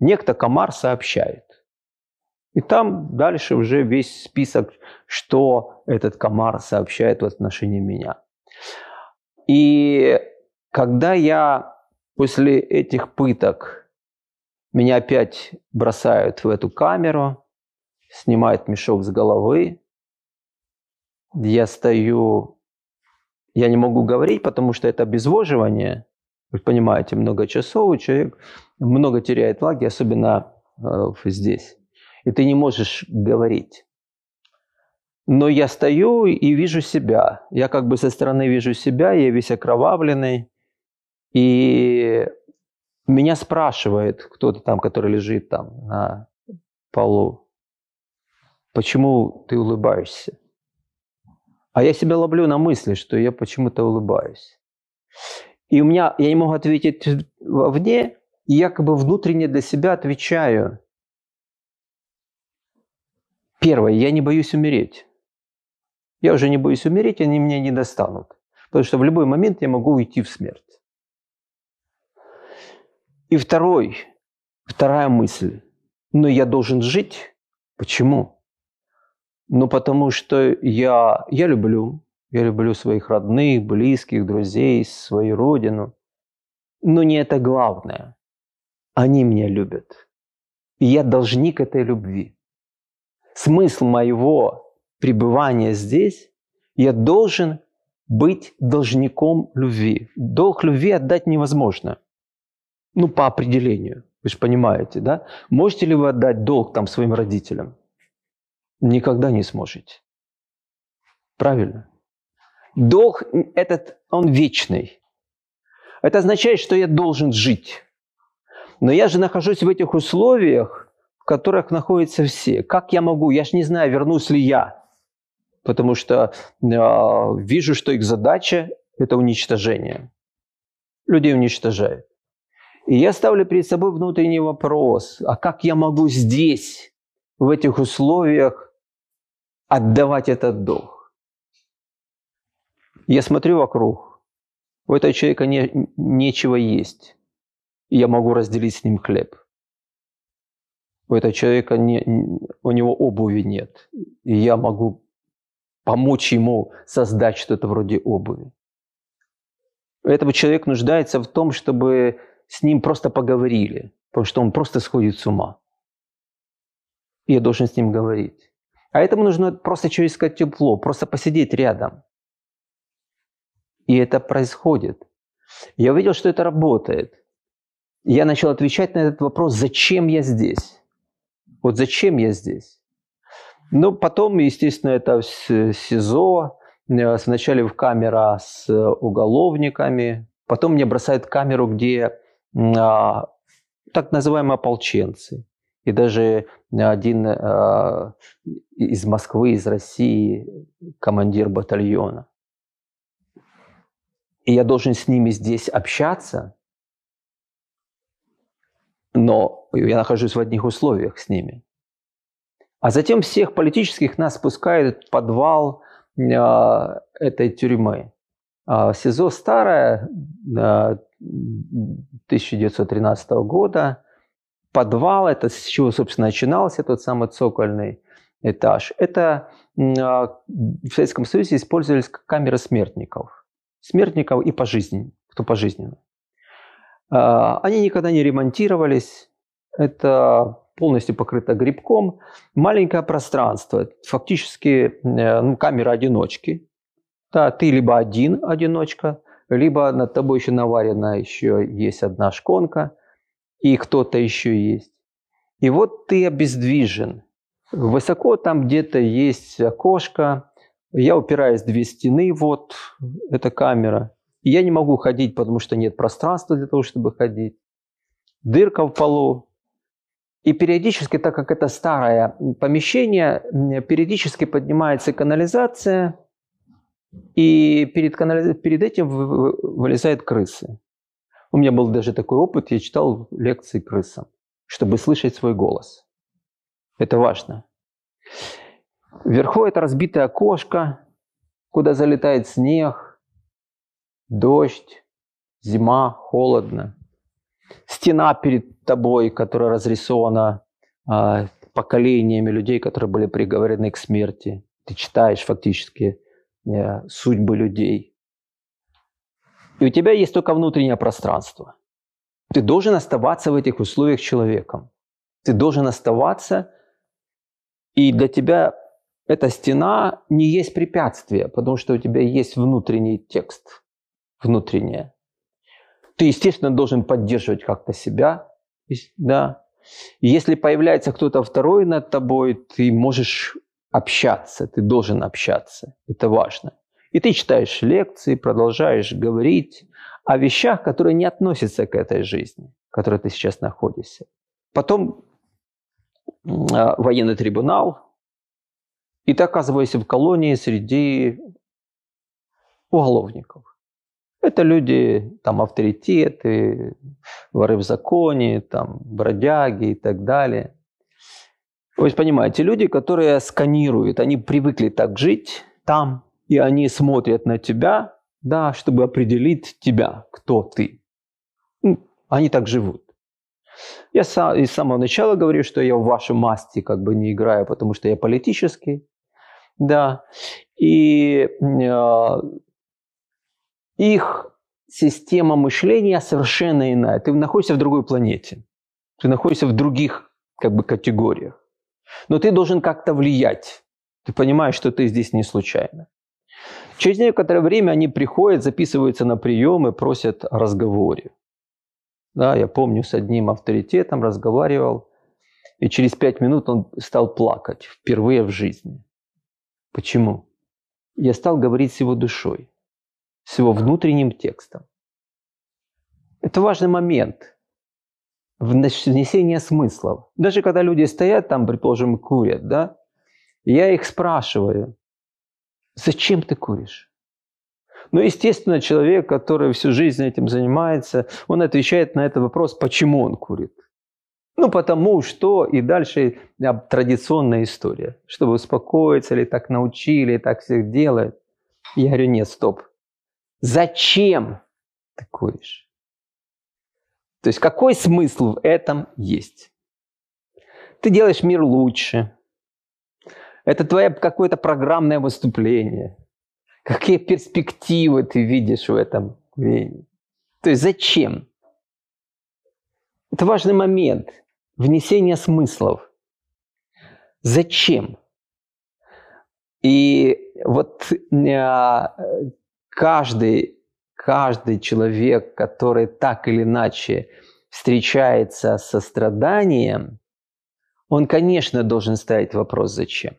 Некто комар сообщает. И там дальше уже весь список, что этот комар сообщает в отношении меня. И когда я после этих пыток меня опять бросают в эту камеру, снимают мешок с головы, я стою, я не могу говорить, потому что это обезвоживание. Вы понимаете, много часов, человек много теряет влаги, особенно э, здесь. И ты не можешь говорить. Но я стою и вижу себя. Я как бы со стороны вижу себя, я весь окровавленный. И меня спрашивает кто-то там, который лежит там на полу, почему ты улыбаешься? А я себя ловлю на мысли, что я почему-то улыбаюсь. И у меня, я не могу ответить вовне, и бы внутренне для себя отвечаю. Первое, я не боюсь умереть. Я уже не боюсь умереть, они меня не достанут. Потому что в любой момент я могу уйти в смерть. И второй, вторая мысль. Но я должен жить. Почему? Ну, потому что я, я люблю. Я люблю своих родных, близких, друзей, свою родину. Но не это главное. Они меня любят. И я должник этой любви. Смысл моего пребывания здесь, я должен быть должником любви. Долг любви отдать невозможно. Ну, по определению. Вы же понимаете, да? Можете ли вы отдать долг там своим родителям? Никогда не сможете. Правильно? Долг этот, он вечный. Это означает, что я должен жить. Но я же нахожусь в этих условиях, в которых находятся все. Как я могу? Я же не знаю, вернусь ли я потому что э, вижу, что их задача – это уничтожение. Людей уничтожают. И я ставлю перед собой внутренний вопрос, а как я могу здесь, в этих условиях, отдавать этот долг? Я смотрю вокруг, у этого человека не, нечего есть, и я могу разделить с ним хлеб. У этого человека не, у него обуви нет, и я могу помочь ему создать что-то вроде обуви. Этого человек нуждается в том, чтобы с ним просто поговорили, потому что он просто сходит с ума. И я должен с ним говорить. А этому нужно просто через тепло, просто посидеть рядом. И это происходит. Я увидел, что это работает. Я начал отвечать на этот вопрос, зачем я здесь? Вот зачем я здесь? Ну, потом, естественно, это СИЗО, э, вначале в камера с уголовниками, потом мне бросают камеру, где так называемые ополченцы. И даже один а, из Москвы, из России, командир батальона. И я должен с ними здесь общаться, но я нахожусь в одних условиях с ними. А затем всех политических нас спускают в подвал э, этой тюрьмы. Э, СИЗО старое, э, 1913 года. Подвал, это с чего, собственно, начинался тот самый цокольный этаж. Это э, в Советском Союзе использовались как камера смертников. Смертников и пожизненно, кто пожизненно. Э, они никогда не ремонтировались. Это полностью покрыта грибком. Маленькое пространство, фактически э, ну, камера одиночки. Да, ты либо один одиночка, либо над тобой еще наварена еще есть одна шконка, и кто-то еще есть. И вот ты обездвижен. Высоко там где-то есть окошко. Я упираюсь в две стены, вот эта камера. И я не могу ходить, потому что нет пространства для того, чтобы ходить. Дырка в полу, и периодически, так как это старое помещение, периодически поднимается канализация, и перед, канали... перед этим вылезают крысы. У меня был даже такой опыт, я читал лекции крысам, чтобы слышать свой голос. Это важно. Вверху это разбитое окошко, куда залетает снег, дождь, зима, холодно стена перед тобой, которая разрисована а, поколениями людей, которые были приговорены к смерти. Ты читаешь фактически судьбы людей. И у тебя есть только внутреннее пространство. Ты должен оставаться в этих условиях человеком. Ты должен оставаться, и для тебя эта стена не есть препятствие, потому что у тебя есть внутренний текст, внутреннее. Ты, естественно, должен поддерживать как-то себя, да. И если появляется кто-то второй над тобой, ты можешь общаться, ты должен общаться. Это важно. И ты читаешь лекции, продолжаешь говорить о вещах, которые не относятся к этой жизни, в которой ты сейчас находишься. Потом а, военный трибунал, и ты оказываешься в колонии среди уголовников. Это люди, там, авторитеты, воры в законе, там, бродяги и так далее. Вы понимаете, люди, которые сканируют, они привыкли так жить там, и они смотрят на тебя, да, чтобы определить тебя, кто ты. Ну, они так живут. Я сам, с самого начала говорю, что я в вашей масти как бы не играю, потому что я политический. Да. И э, их система мышления совершенно иная. Ты находишься в другой планете. Ты находишься в других как бы категориях. Но ты должен как-то влиять. Ты понимаешь, что ты здесь не случайно. Через некоторое время они приходят, записываются на прием и просят о разговоре. Да, я помню, с одним авторитетом разговаривал, и через пять минут он стал плакать впервые в жизни. Почему? Я стал говорить с его душой, с его внутренним текстом. Это важный момент внесения смыслов. Даже когда люди стоят там, предположим, курят, да, я их спрашиваю, зачем ты куришь? Ну, естественно, человек, который всю жизнь этим занимается, он отвечает на этот вопрос, почему он курит. Ну, потому что, и дальше да, традиционная история. Чтобы успокоиться, или так научили, так всех делают. Я говорю, нет, стоп. Зачем ты куришь? То есть какой смысл в этом есть? Ты делаешь мир лучше. Это твое какое-то программное выступление. Какие перспективы ты видишь в этом? То есть зачем? Это важный момент – внесение смыслов. Зачем? И вот э, каждый, каждый человек, который так или иначе встречается со страданием, он, конечно, должен ставить вопрос «зачем?».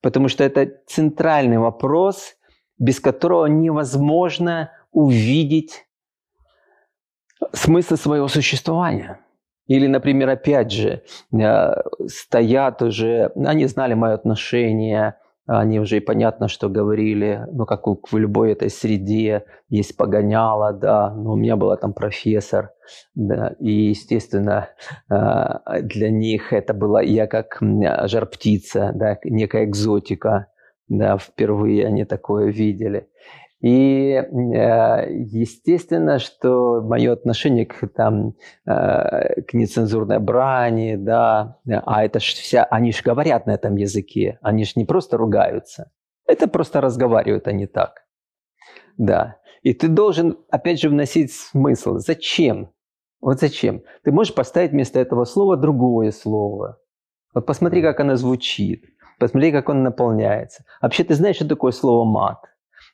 Потому что это центральный вопрос, без которого невозможно увидеть смысл своего существования – или, например, опять же, э, стоят уже, они знали мое отношение, они уже и понятно, что говорили, ну, как в любой этой среде есть погоняло, да, но у меня был там профессор, да, и, естественно, э, для них это была я как жар-птица, да, некая экзотика, да, впервые они такое видели. И э, естественно, что мое отношение к, там, э, к нецензурной брани, да, а это ж вся, они же говорят на этом языке, они же не просто ругаются, это просто разговаривают они так. Да. И ты должен, опять же, вносить смысл. Зачем? Вот зачем? Ты можешь поставить вместо этого слова другое слово. Вот посмотри, как оно звучит. Посмотри, как он наполняется. Вообще, ты знаешь, что такое слово «мат»?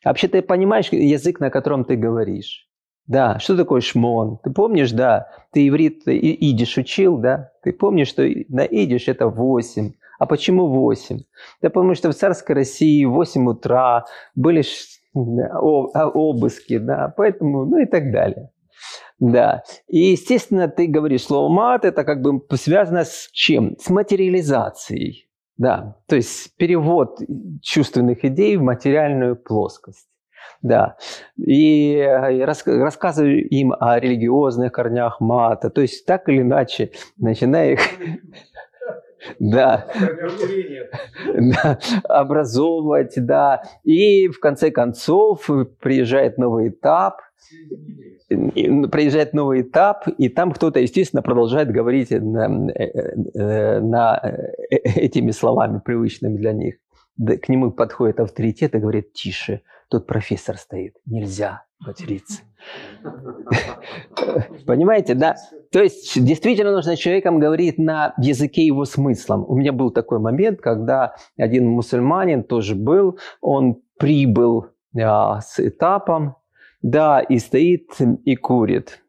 Вообще ты понимаешь язык, на котором ты говоришь? Да, что такое шмон? Ты помнишь, да, ты иврит, и идиш учил, да? Ты помнишь, что на идиш это 8. А почему 8? Да потому что в царской России в 8 утра были а, обыски, да, поэтому, ну и так далее. Да. И, естественно, ты говоришь слово мат, это как бы связано с чем? С материализацией. Да, то есть перевод чувственных идей в материальную плоскость. Да, и, рас, рассказываю им о религиозных корнях мата, то есть так или иначе, начиная их (laughs) Да. да. Образовывать, да. И в конце концов приезжает новый этап, приезжает новый этап, и там кто-то, естественно, продолжает говорить на, на этими словами, привычными для них. К нему подходит авторитет и говорит, тише, тут профессор стоит, нельзя материться. (laughs) Понимаете, да? То есть действительно нужно человеком говорить на языке его смыслом. У меня был такой момент, когда один мусульманин тоже был, он прибыл а, с этапом, да, и стоит и курит.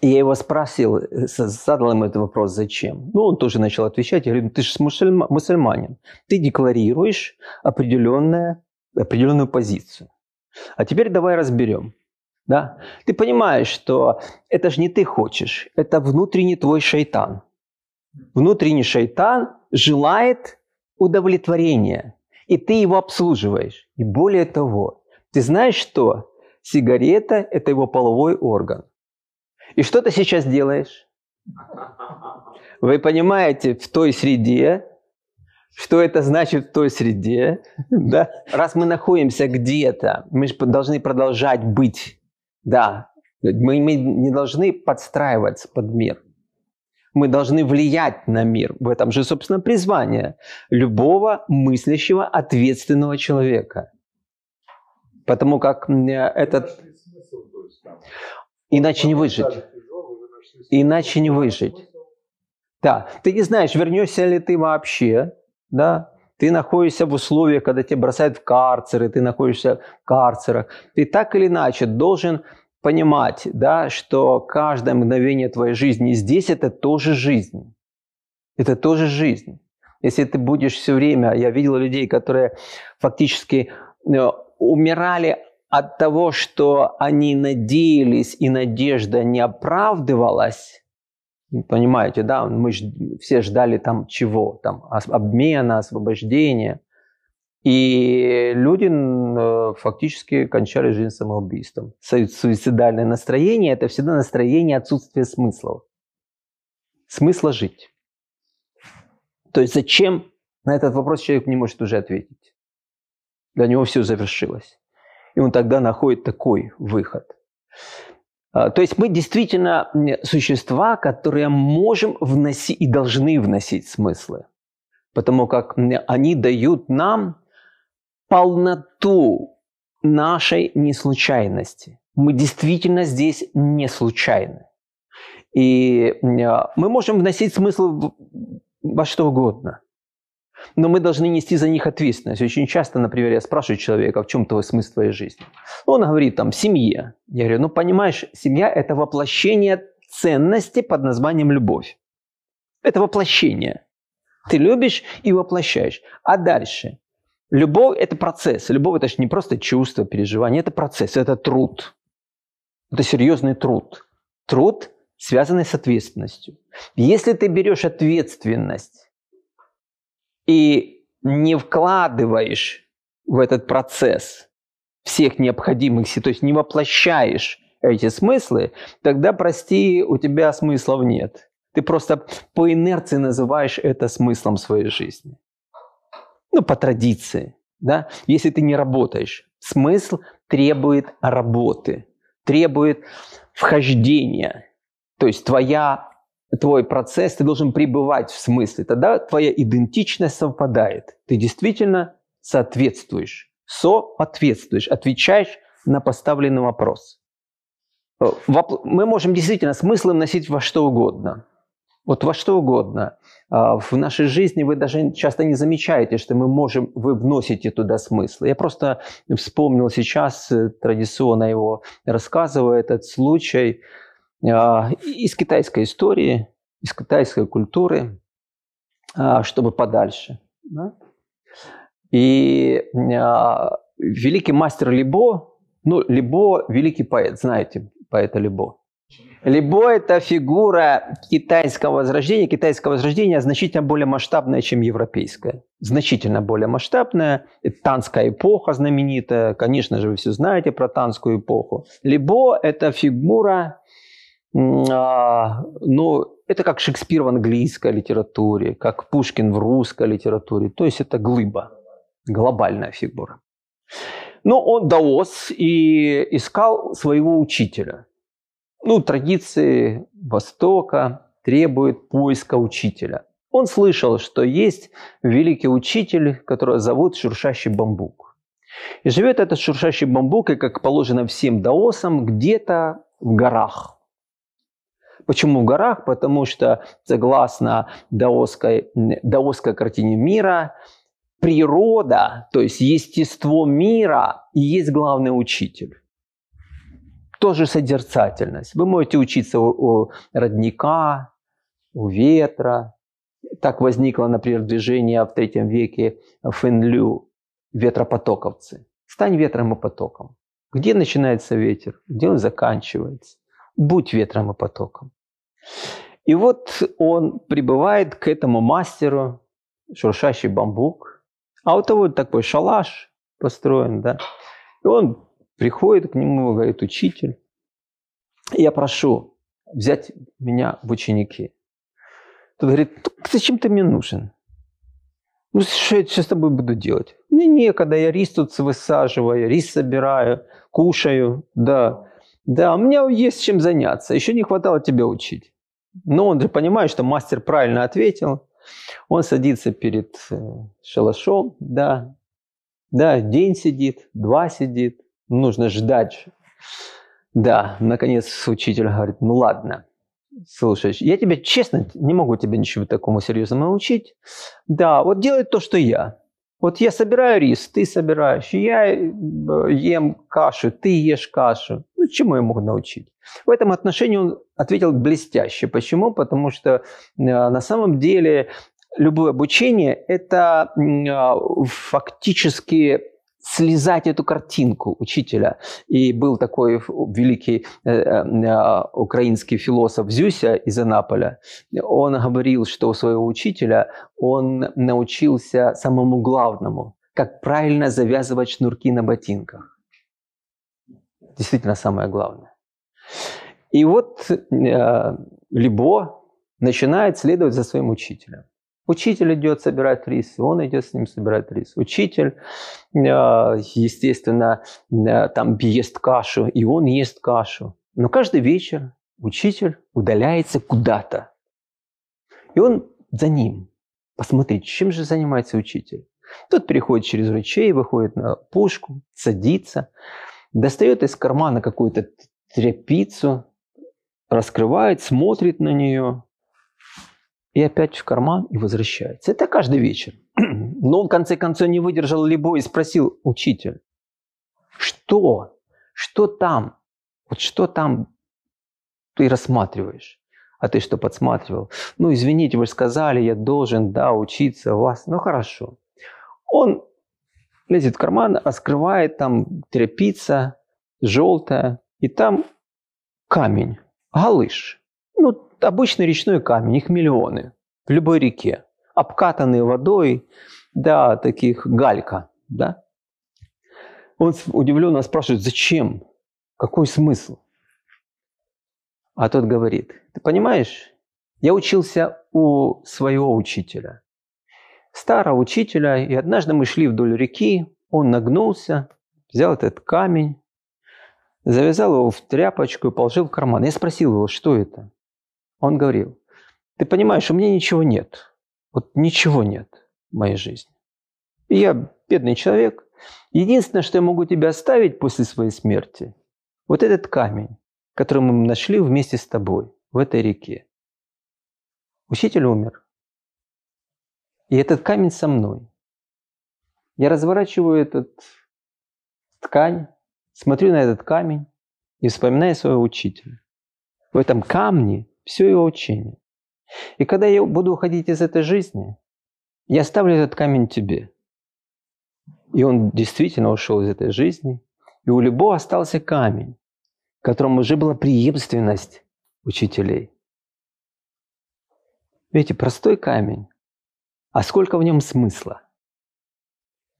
Я его спросил, задал ему этот вопрос, зачем? Ну, он тоже начал отвечать. Я говорю, ты же мусульманин, ты декларируешь определенное, определенную позицию. А теперь давай разберем. Да? Ты понимаешь, что это же не ты хочешь, это внутренний твой шайтан. Внутренний шайтан желает удовлетворения, и ты его обслуживаешь. И более того, ты знаешь что? Сигарета – это его половой орган. И что ты сейчас делаешь? Вы понимаете, в той среде, что это значит в той среде, да? Раз мы находимся где-то, мы же должны продолжать быть да, мы, мы не должны подстраиваться под мир. Мы должны влиять на мир. В этом же, собственно, призвание любого мыслящего, ответственного человека. Потому как этот... Иначе не выжить. Иначе не выжить. Да, ты не знаешь, вернешься ли ты вообще, да, ты находишься в условиях, когда тебя бросают в карцеры, ты находишься в карцерах. Ты так или иначе должен понимать, да, что каждое мгновение твоей жизни здесь – это тоже жизнь. Это тоже жизнь. Если ты будешь все время... Я видел людей, которые фактически э, умирали от того, что они надеялись, и надежда не оправдывалась, Понимаете, да, мы ж, все ждали там чего? Там обмена, освобождения. И люди э, фактически кончали жизнь самоубийством. Суицидальное настроение – это всегда настроение отсутствия смыслов. Смысла жить. То есть зачем? На этот вопрос человек не может уже ответить. Для него все завершилось. И он тогда находит такой выход – а, то есть мы действительно существа, которые можем вносить и должны вносить смыслы, потому как они дают нам полноту нашей неслучайности. Мы действительно здесь не случайны. И а, мы можем вносить смысл во что угодно но мы должны нести за них ответственность. Очень часто, например, я спрашиваю человека, в чем твой смысл твоей жизни? Он говорит, там, в семье. Я говорю, ну, понимаешь, семья – это воплощение ценности под названием любовь. Это воплощение. Ты любишь и воплощаешь. А дальше? Любовь – это процесс. Любовь – это же не просто чувство, переживание. Это процесс, это труд. Это серьезный труд. Труд, связанный с ответственностью. Если ты берешь ответственность и не вкладываешь в этот процесс всех необходимых, то есть не воплощаешь эти смыслы, тогда, прости, у тебя смыслов нет. Ты просто по инерции называешь это смыслом своей жизни. Ну, по традиции. Да? Если ты не работаешь, смысл требует работы, требует вхождения. То есть твоя твой процесс, ты должен пребывать в смысле. Тогда твоя идентичность совпадает. Ты действительно соответствуешь, соответствуешь, отвечаешь на поставленный вопрос. Э, мы можем действительно смыслы носить во что угодно. Вот во что угодно. А, в нашей жизни вы даже часто не замечаете, что мы можем, вы вносите туда смыслы. Я просто вспомнил сейчас, э, традиционно его рассказываю, этот случай, из китайской истории, из китайской культуры, а, чтобы подальше. Да? И а, великий мастер Либо, ну, Либо – великий поэт, знаете поэта Либо. Либо это фигура китайского возрождения. Китайское возрождение значительно более масштабное, чем европейское. Значительно более масштабное. Танская эпоха знаменитая. Конечно же, вы все знаете про танскую эпоху. Либо это фигура а, ну, это как Шекспир в английской литературе, как Пушкин в русской литературе. То есть это глыба, глобальная фигура. Но он даос и искал своего учителя. Ну, традиции Востока требуют поиска учителя. Он слышал, что есть великий учитель, которого зовут Шуршащий бамбук. И живет этот шуршащий бамбук, и как положено всем даосам, где-то в горах. Почему в горах? Потому что, согласно даосской, даосской картине мира, природа, то есть естество мира, и есть главный учитель. Тоже созерцательность. Вы можете учиться у, у родника, у ветра. Так возникло, например, движение в третьем веке Фенлю, ветропотоковцы. Стань ветром и потоком. Где начинается ветер, где он заканчивается. Будь ветром и потоком. И вот он прибывает к этому мастеру, шуршащий бамбук, а у того такой шалаш построен, да. И он приходит к нему, говорит, учитель, я прошу взять меня в ученики. Тот говорит, зачем ты мне нужен? Ну, что я сейчас с тобой буду делать? Мне некогда, я рис тут высаживаю, рис собираю, кушаю, да. Да, у меня есть чем заняться, еще не хватало тебя учить. Но он же понимает, что мастер правильно ответил. Он садится перед э, шалашом, да, да, день сидит, два сидит, нужно ждать. Да, наконец учитель говорит, ну ладно, слушай, я тебе честно не могу тебя ничего такому серьезному научить. Да, вот делай то, что я. Вот я собираю рис, ты собираешь, я э, ем кашу, ты ешь кашу. Ну, чему я могу научить? В этом отношении он ответил блестяще. Почему? Потому что э, на самом деле любое обучение – это а, фактически слезать эту картинку учителя. И был такой великий э, э, украинский философ Зюся из Анаполя. Он говорил, что у своего учителя он научился самому главному, как правильно завязывать шнурки на ботинках. Действительно самое главное. И вот э, Либо начинает следовать за своим учителем. Учитель идет собирать рис, он идет с ним собирать рис. Учитель, э, естественно, э, там ест кашу, и он ест кашу. Но каждый вечер учитель удаляется куда-то. И он за ним. Посмотрите, чем же занимается учитель. Тот переходит через ручей, выходит на пушку, садится, достает из кармана какую-то тряпицу, раскрывает, смотрит на нее, и опять в карман и возвращается. Это каждый вечер. (clears throat) Но он в конце концов не выдержал либо и спросил учитель, что? Что там? Вот что там ты рассматриваешь? А ты что подсматривал? Ну, извините, вы же сказали, я должен, да, учиться у вас. Ну, хорошо. Он лезет в карман, раскрывает, там тряпица желтая, и там камень, галыш. Ну, обычный речной камень, их миллионы в любой реке, обкатанные водой, да, таких галька, да. Он удивленно спрашивает, зачем, какой смысл? А тот говорит, ты понимаешь, я учился у своего учителя, старого учителя, и однажды мы шли вдоль реки, он нагнулся, взял этот камень, завязал его в тряпочку и положил в карман. Я спросил его, что это? Он говорил, ты понимаешь, у меня ничего нет. Вот ничего нет в моей жизни. И я бедный человек. Единственное, что я могу тебе оставить после своей смерти, вот этот камень, который мы нашли вместе с тобой в этой реке. Учитель умер. И этот камень со мной. Я разворачиваю этот ткань, смотрю на этот камень и вспоминаю своего учителя. В этом камне все его учение. И когда я буду уходить из этой жизни, я оставлю этот камень тебе. И он действительно ушел из этой жизни. И у Любо остался камень, в котором уже была преемственность учителей. Видите, простой камень, а сколько в нем смысла.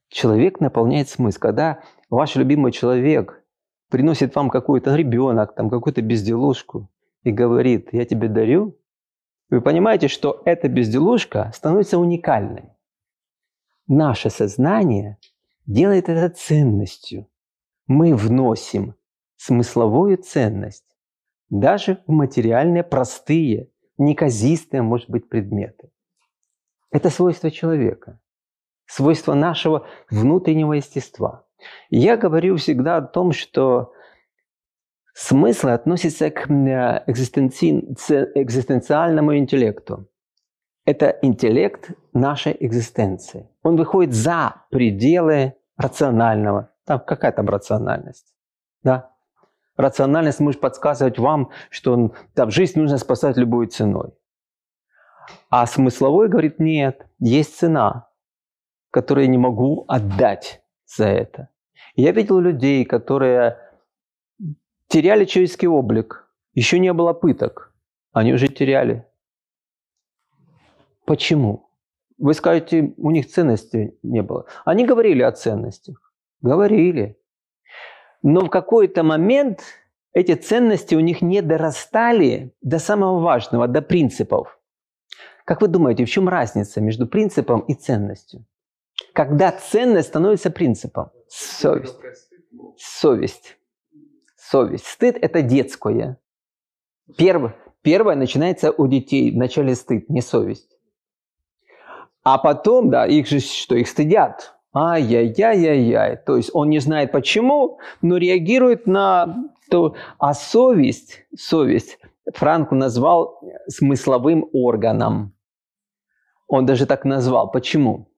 Человек наполняет смысл. Когда ваш любимый человек приносит вам какой-то ребенок, там какую-то безделушку, и говорит, я тебе дарю вы понимаете, что эта безделушка становится уникальной. Наше сознание делает это ценностью. Мы вносим смысловую ценность даже в материальные, простые, неказистые, может быть, предметы. Это свойство человека, свойство нашего внутреннего естества. Я говорю всегда о том, что смысл относится к э, экзистенци... экзистенциальному интеллекту. Это интеллект нашей экзистенции. Он выходит за пределы рационального. Там какая там рациональность? Да? Рациональность может подсказывать вам, что там, жизнь нужно спасать любой ценой. А смысловой говорит, нет, есть цена, которую я не могу отдать за это. Я видел людей, которые теряли человеческий облик. Еще не было пыток. Они уже теряли. Почему? Вы скажете, у них ценности не было. Они говорили о ценностях. Говорили. Но в какой-то момент эти ценности у них не дорастали до самого важного, до принципов. Как вы думаете, в чем разница между принципом и ценностью? Когда ценность становится принципом? Совесть. Совесть. Совесть. Стыд – это детское. Первое, первое начинается у детей. Вначале стыд, не совесть. А потом, да, их же что, их стыдят. Ай-яй-яй-яй-яй. То есть он не знает почему, но реагирует на то. А совесть, совесть Франк назвал смысловым органом. Он даже так назвал. Почему?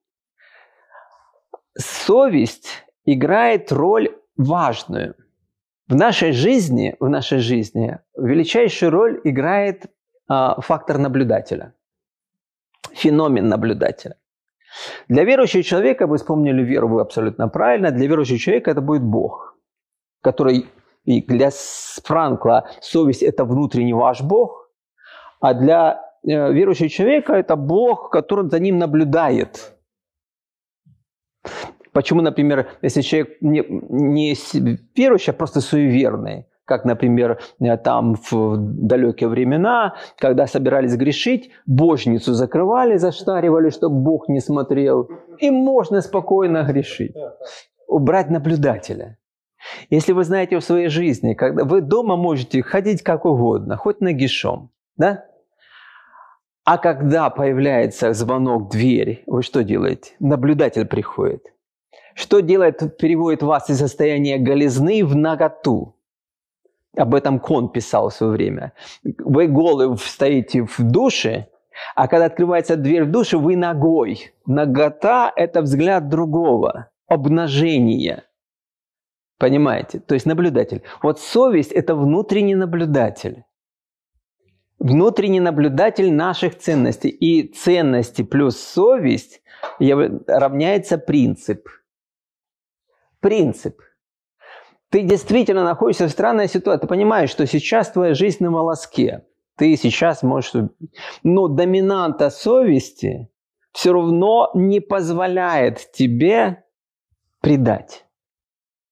Совесть играет роль важную. В нашей жизни, в нашей жизни величайшую роль играет а, фактор наблюдателя, феномен наблюдателя. Для верующего человека, вы вспомнили веру, вы абсолютно правильно, для верующего человека это будет Бог, который и для Франкла совесть – это внутренний ваш Бог, а для э, верующего человека это Бог, который за ним наблюдает. Почему, например, если человек не, не верующий, а просто суеверный, как, например, э, там в далекие времена, когда собирались грешить, божницу закрывали, заштаривали, чтобы Бог не смотрел, и можно спокойно грешить. Убрать наблюдателя. Если вы знаете в своей жизни, когда вы дома можете ходить как угодно, хоть нагишом, да? А когда появляется звонок дверь, вы что делаете? Наблюдатель приходит. Что делает, переводит вас из состояния голизны в наготу. Об этом Кон писал в свое время. Вы голы стоите в душе, а когда открывается дверь в душу, вы ногой. Нагота – это взгляд другого, обнажение – Понимаете? То есть наблюдатель. Вот совесть – это внутренний наблюдатель. Внутренний наблюдатель наших ценностей. И ценности плюс совесть равняется принцип. Принцип. Ты действительно находишься в странной ситуации. Ты понимаешь, что сейчас твоя жизнь на волоске. Ты сейчас можешь... Но доминанта совести все равно не позволяет тебе предать.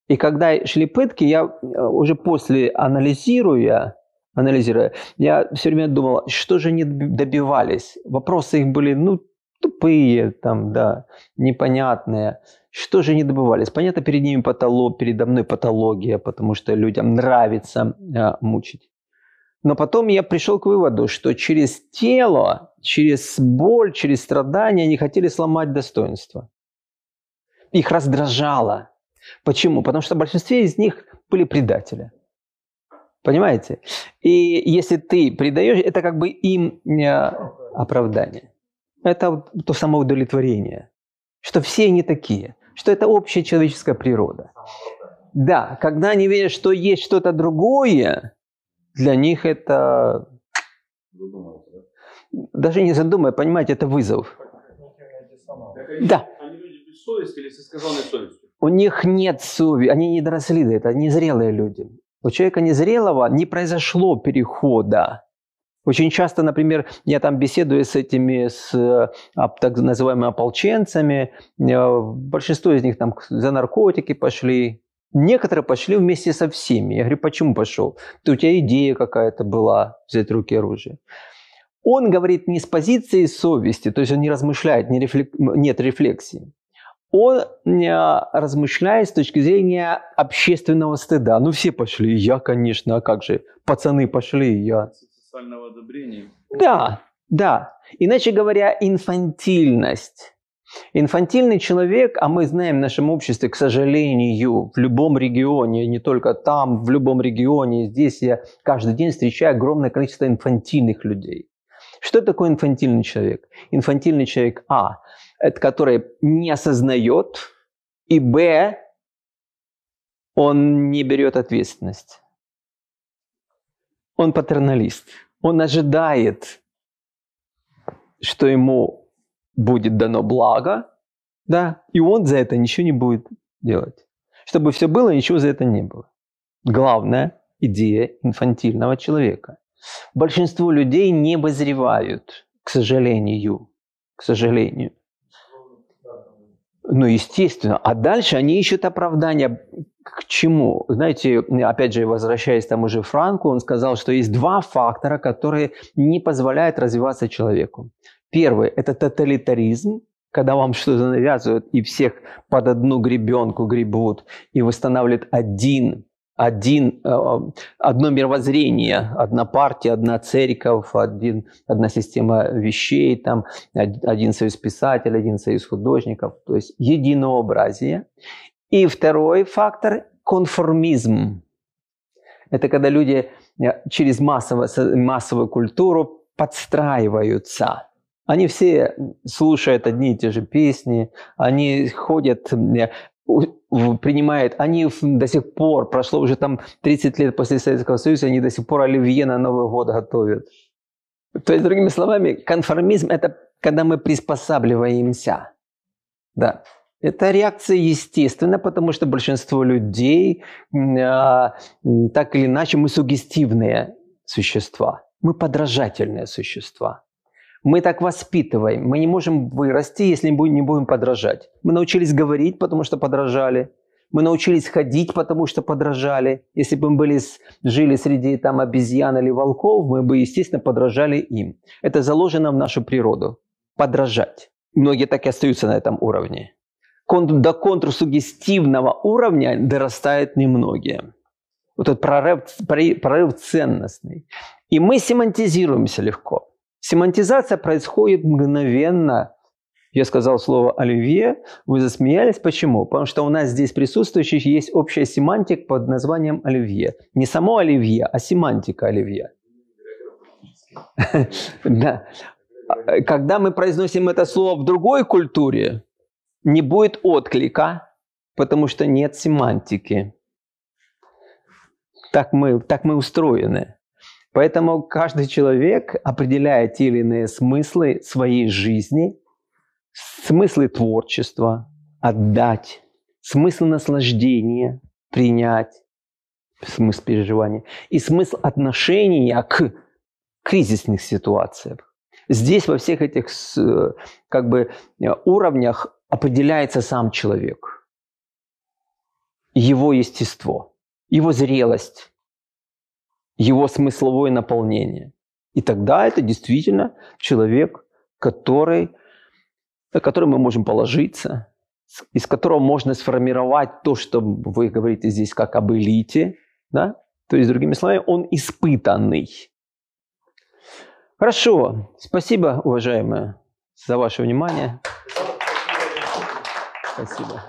И когда шли пытки, я э, уже после анализируя, анализируя, я все время думал, что же они добивались. Вопросы их были, ну, тупые, там, да, непонятные. Что же они добивались? Понятно, перед ними патолог, передо мной патология, потому что людям нравится э, мучить. Но потом я пришел к выводу, что через тело, через боль, через страдания они хотели сломать достоинство. Их раздражало – Почему? Потому что в большинстве из них были предатели. Понимаете? И если ты предаешь, это как бы им оправдание. Это то самоудовлетворение. Что все они такие. Что это общая человеческая природа. Да, когда они видят, что есть что-то другое, для них это... Даже не задумывая, понимаете, это вызов. Да. Они люди без совести или с искаженной совестью? у них нет совести, они не доросли до этого, они зрелые люди. У человека незрелого не произошло перехода. Очень часто, например, я там беседую с этими, с а, так называемыми ополченцами, э, большинство из них там за наркотики пошли, Некоторые пошли вместе со всеми. Я говорю, почему пошел? Ты, у тебя идея какая-то была взять руки оружие. он говорит не с позиции совести, то есть он не размышляет, не рефлек... нет рефлексии. Он размышляет с точки зрения общественного стыда. Ну, все пошли, я, конечно, а как же? Пацаны пошли, я. Социального одобрения. Да, да. Иначе говоря, инфантильность. Инфантильный человек, а мы знаем в нашем обществе, к сожалению, в любом регионе, не только там, в любом регионе, здесь я каждый день встречаю огромное количество инфантильных людей. Что такое инфантильный человек? Инфантильный человек А, это который не осознает, и Б, он не берет ответственность. Он патерналист. Он ожидает, что ему будет дано благо, да, и он за это ничего не будет делать. Чтобы все было, ничего за это не было. Главная идея инфантильного человека. Большинство людей не возревают, к сожалению. К сожалению. Ну, естественно. А дальше они ищут оправдания к чему? Знаете, опять же, возвращаясь там уже Франку, он сказал, что есть два фактора, которые не позволяют развиваться человеку. Первый – это тоталитаризм, когда вам что-то навязывают и всех под одну гребенку гребут и восстанавливают один один, э, одно мировоззрение, одна партия, одна церковь, один, одна система вещей, там, один союз писателей, один союз художников, то есть единообразие. И второй фактор – конформизм. Это когда люди э, через массовую, массовую культуру подстраиваются. Они все слушают одни и те же песни, они ходят э, принимает, они до сих пор, прошло уже там 30 лет после Советского Союза, они до сих пор оливье на Новый год готовят. То есть, другими словами, конформизм – это когда мы приспосабливаемся. Да. Это реакция естественна, потому что большинство людей, а, так или иначе, мы сугестивные существа. Мы подражательные существа. Мы так воспитываем. Мы не можем вырасти, если не будем подражать. Мы научились говорить, потому что подражали. Мы научились ходить, потому что подражали. Если бы мы были, жили среди там, обезьян или волков, мы бы, естественно, подражали им. Это заложено в нашу природу. Подражать. Многие так и остаются на этом уровне. До контрсугестивного уровня дорастают немногие. Вот этот прорыв, прорыв ценностный. И мы семантизируемся легко. Семантизация происходит мгновенно. Я сказал слово «оливье», вы засмеялись. Почему? Потому что у нас здесь присутствующих есть общая семантика под названием оливье. Не само оливье, а семантика оливье. (laughs) Да. Когда мы произносим это слово в другой культуре, не будет отклика, потому что нет семантики. Так мы, так мы устроены. Поэтому каждый человек определяет те или иные смыслы своей жизни, смыслы творчества, отдать, смысл наслаждения, принять, смысл переживания и смысл отношения к кризисных ситуациях. Здесь во всех этих как бы, уровнях определяется сам человек, его естество, его зрелость, его смысловое наполнение. И тогда это действительно человек, который, на который мы можем положиться, из которого можно сформировать то, что вы говорите здесь как об элите. Да? То есть, другими словами, он испытанный. Хорошо. Спасибо, уважаемые, за ваше внимание. Спасибо.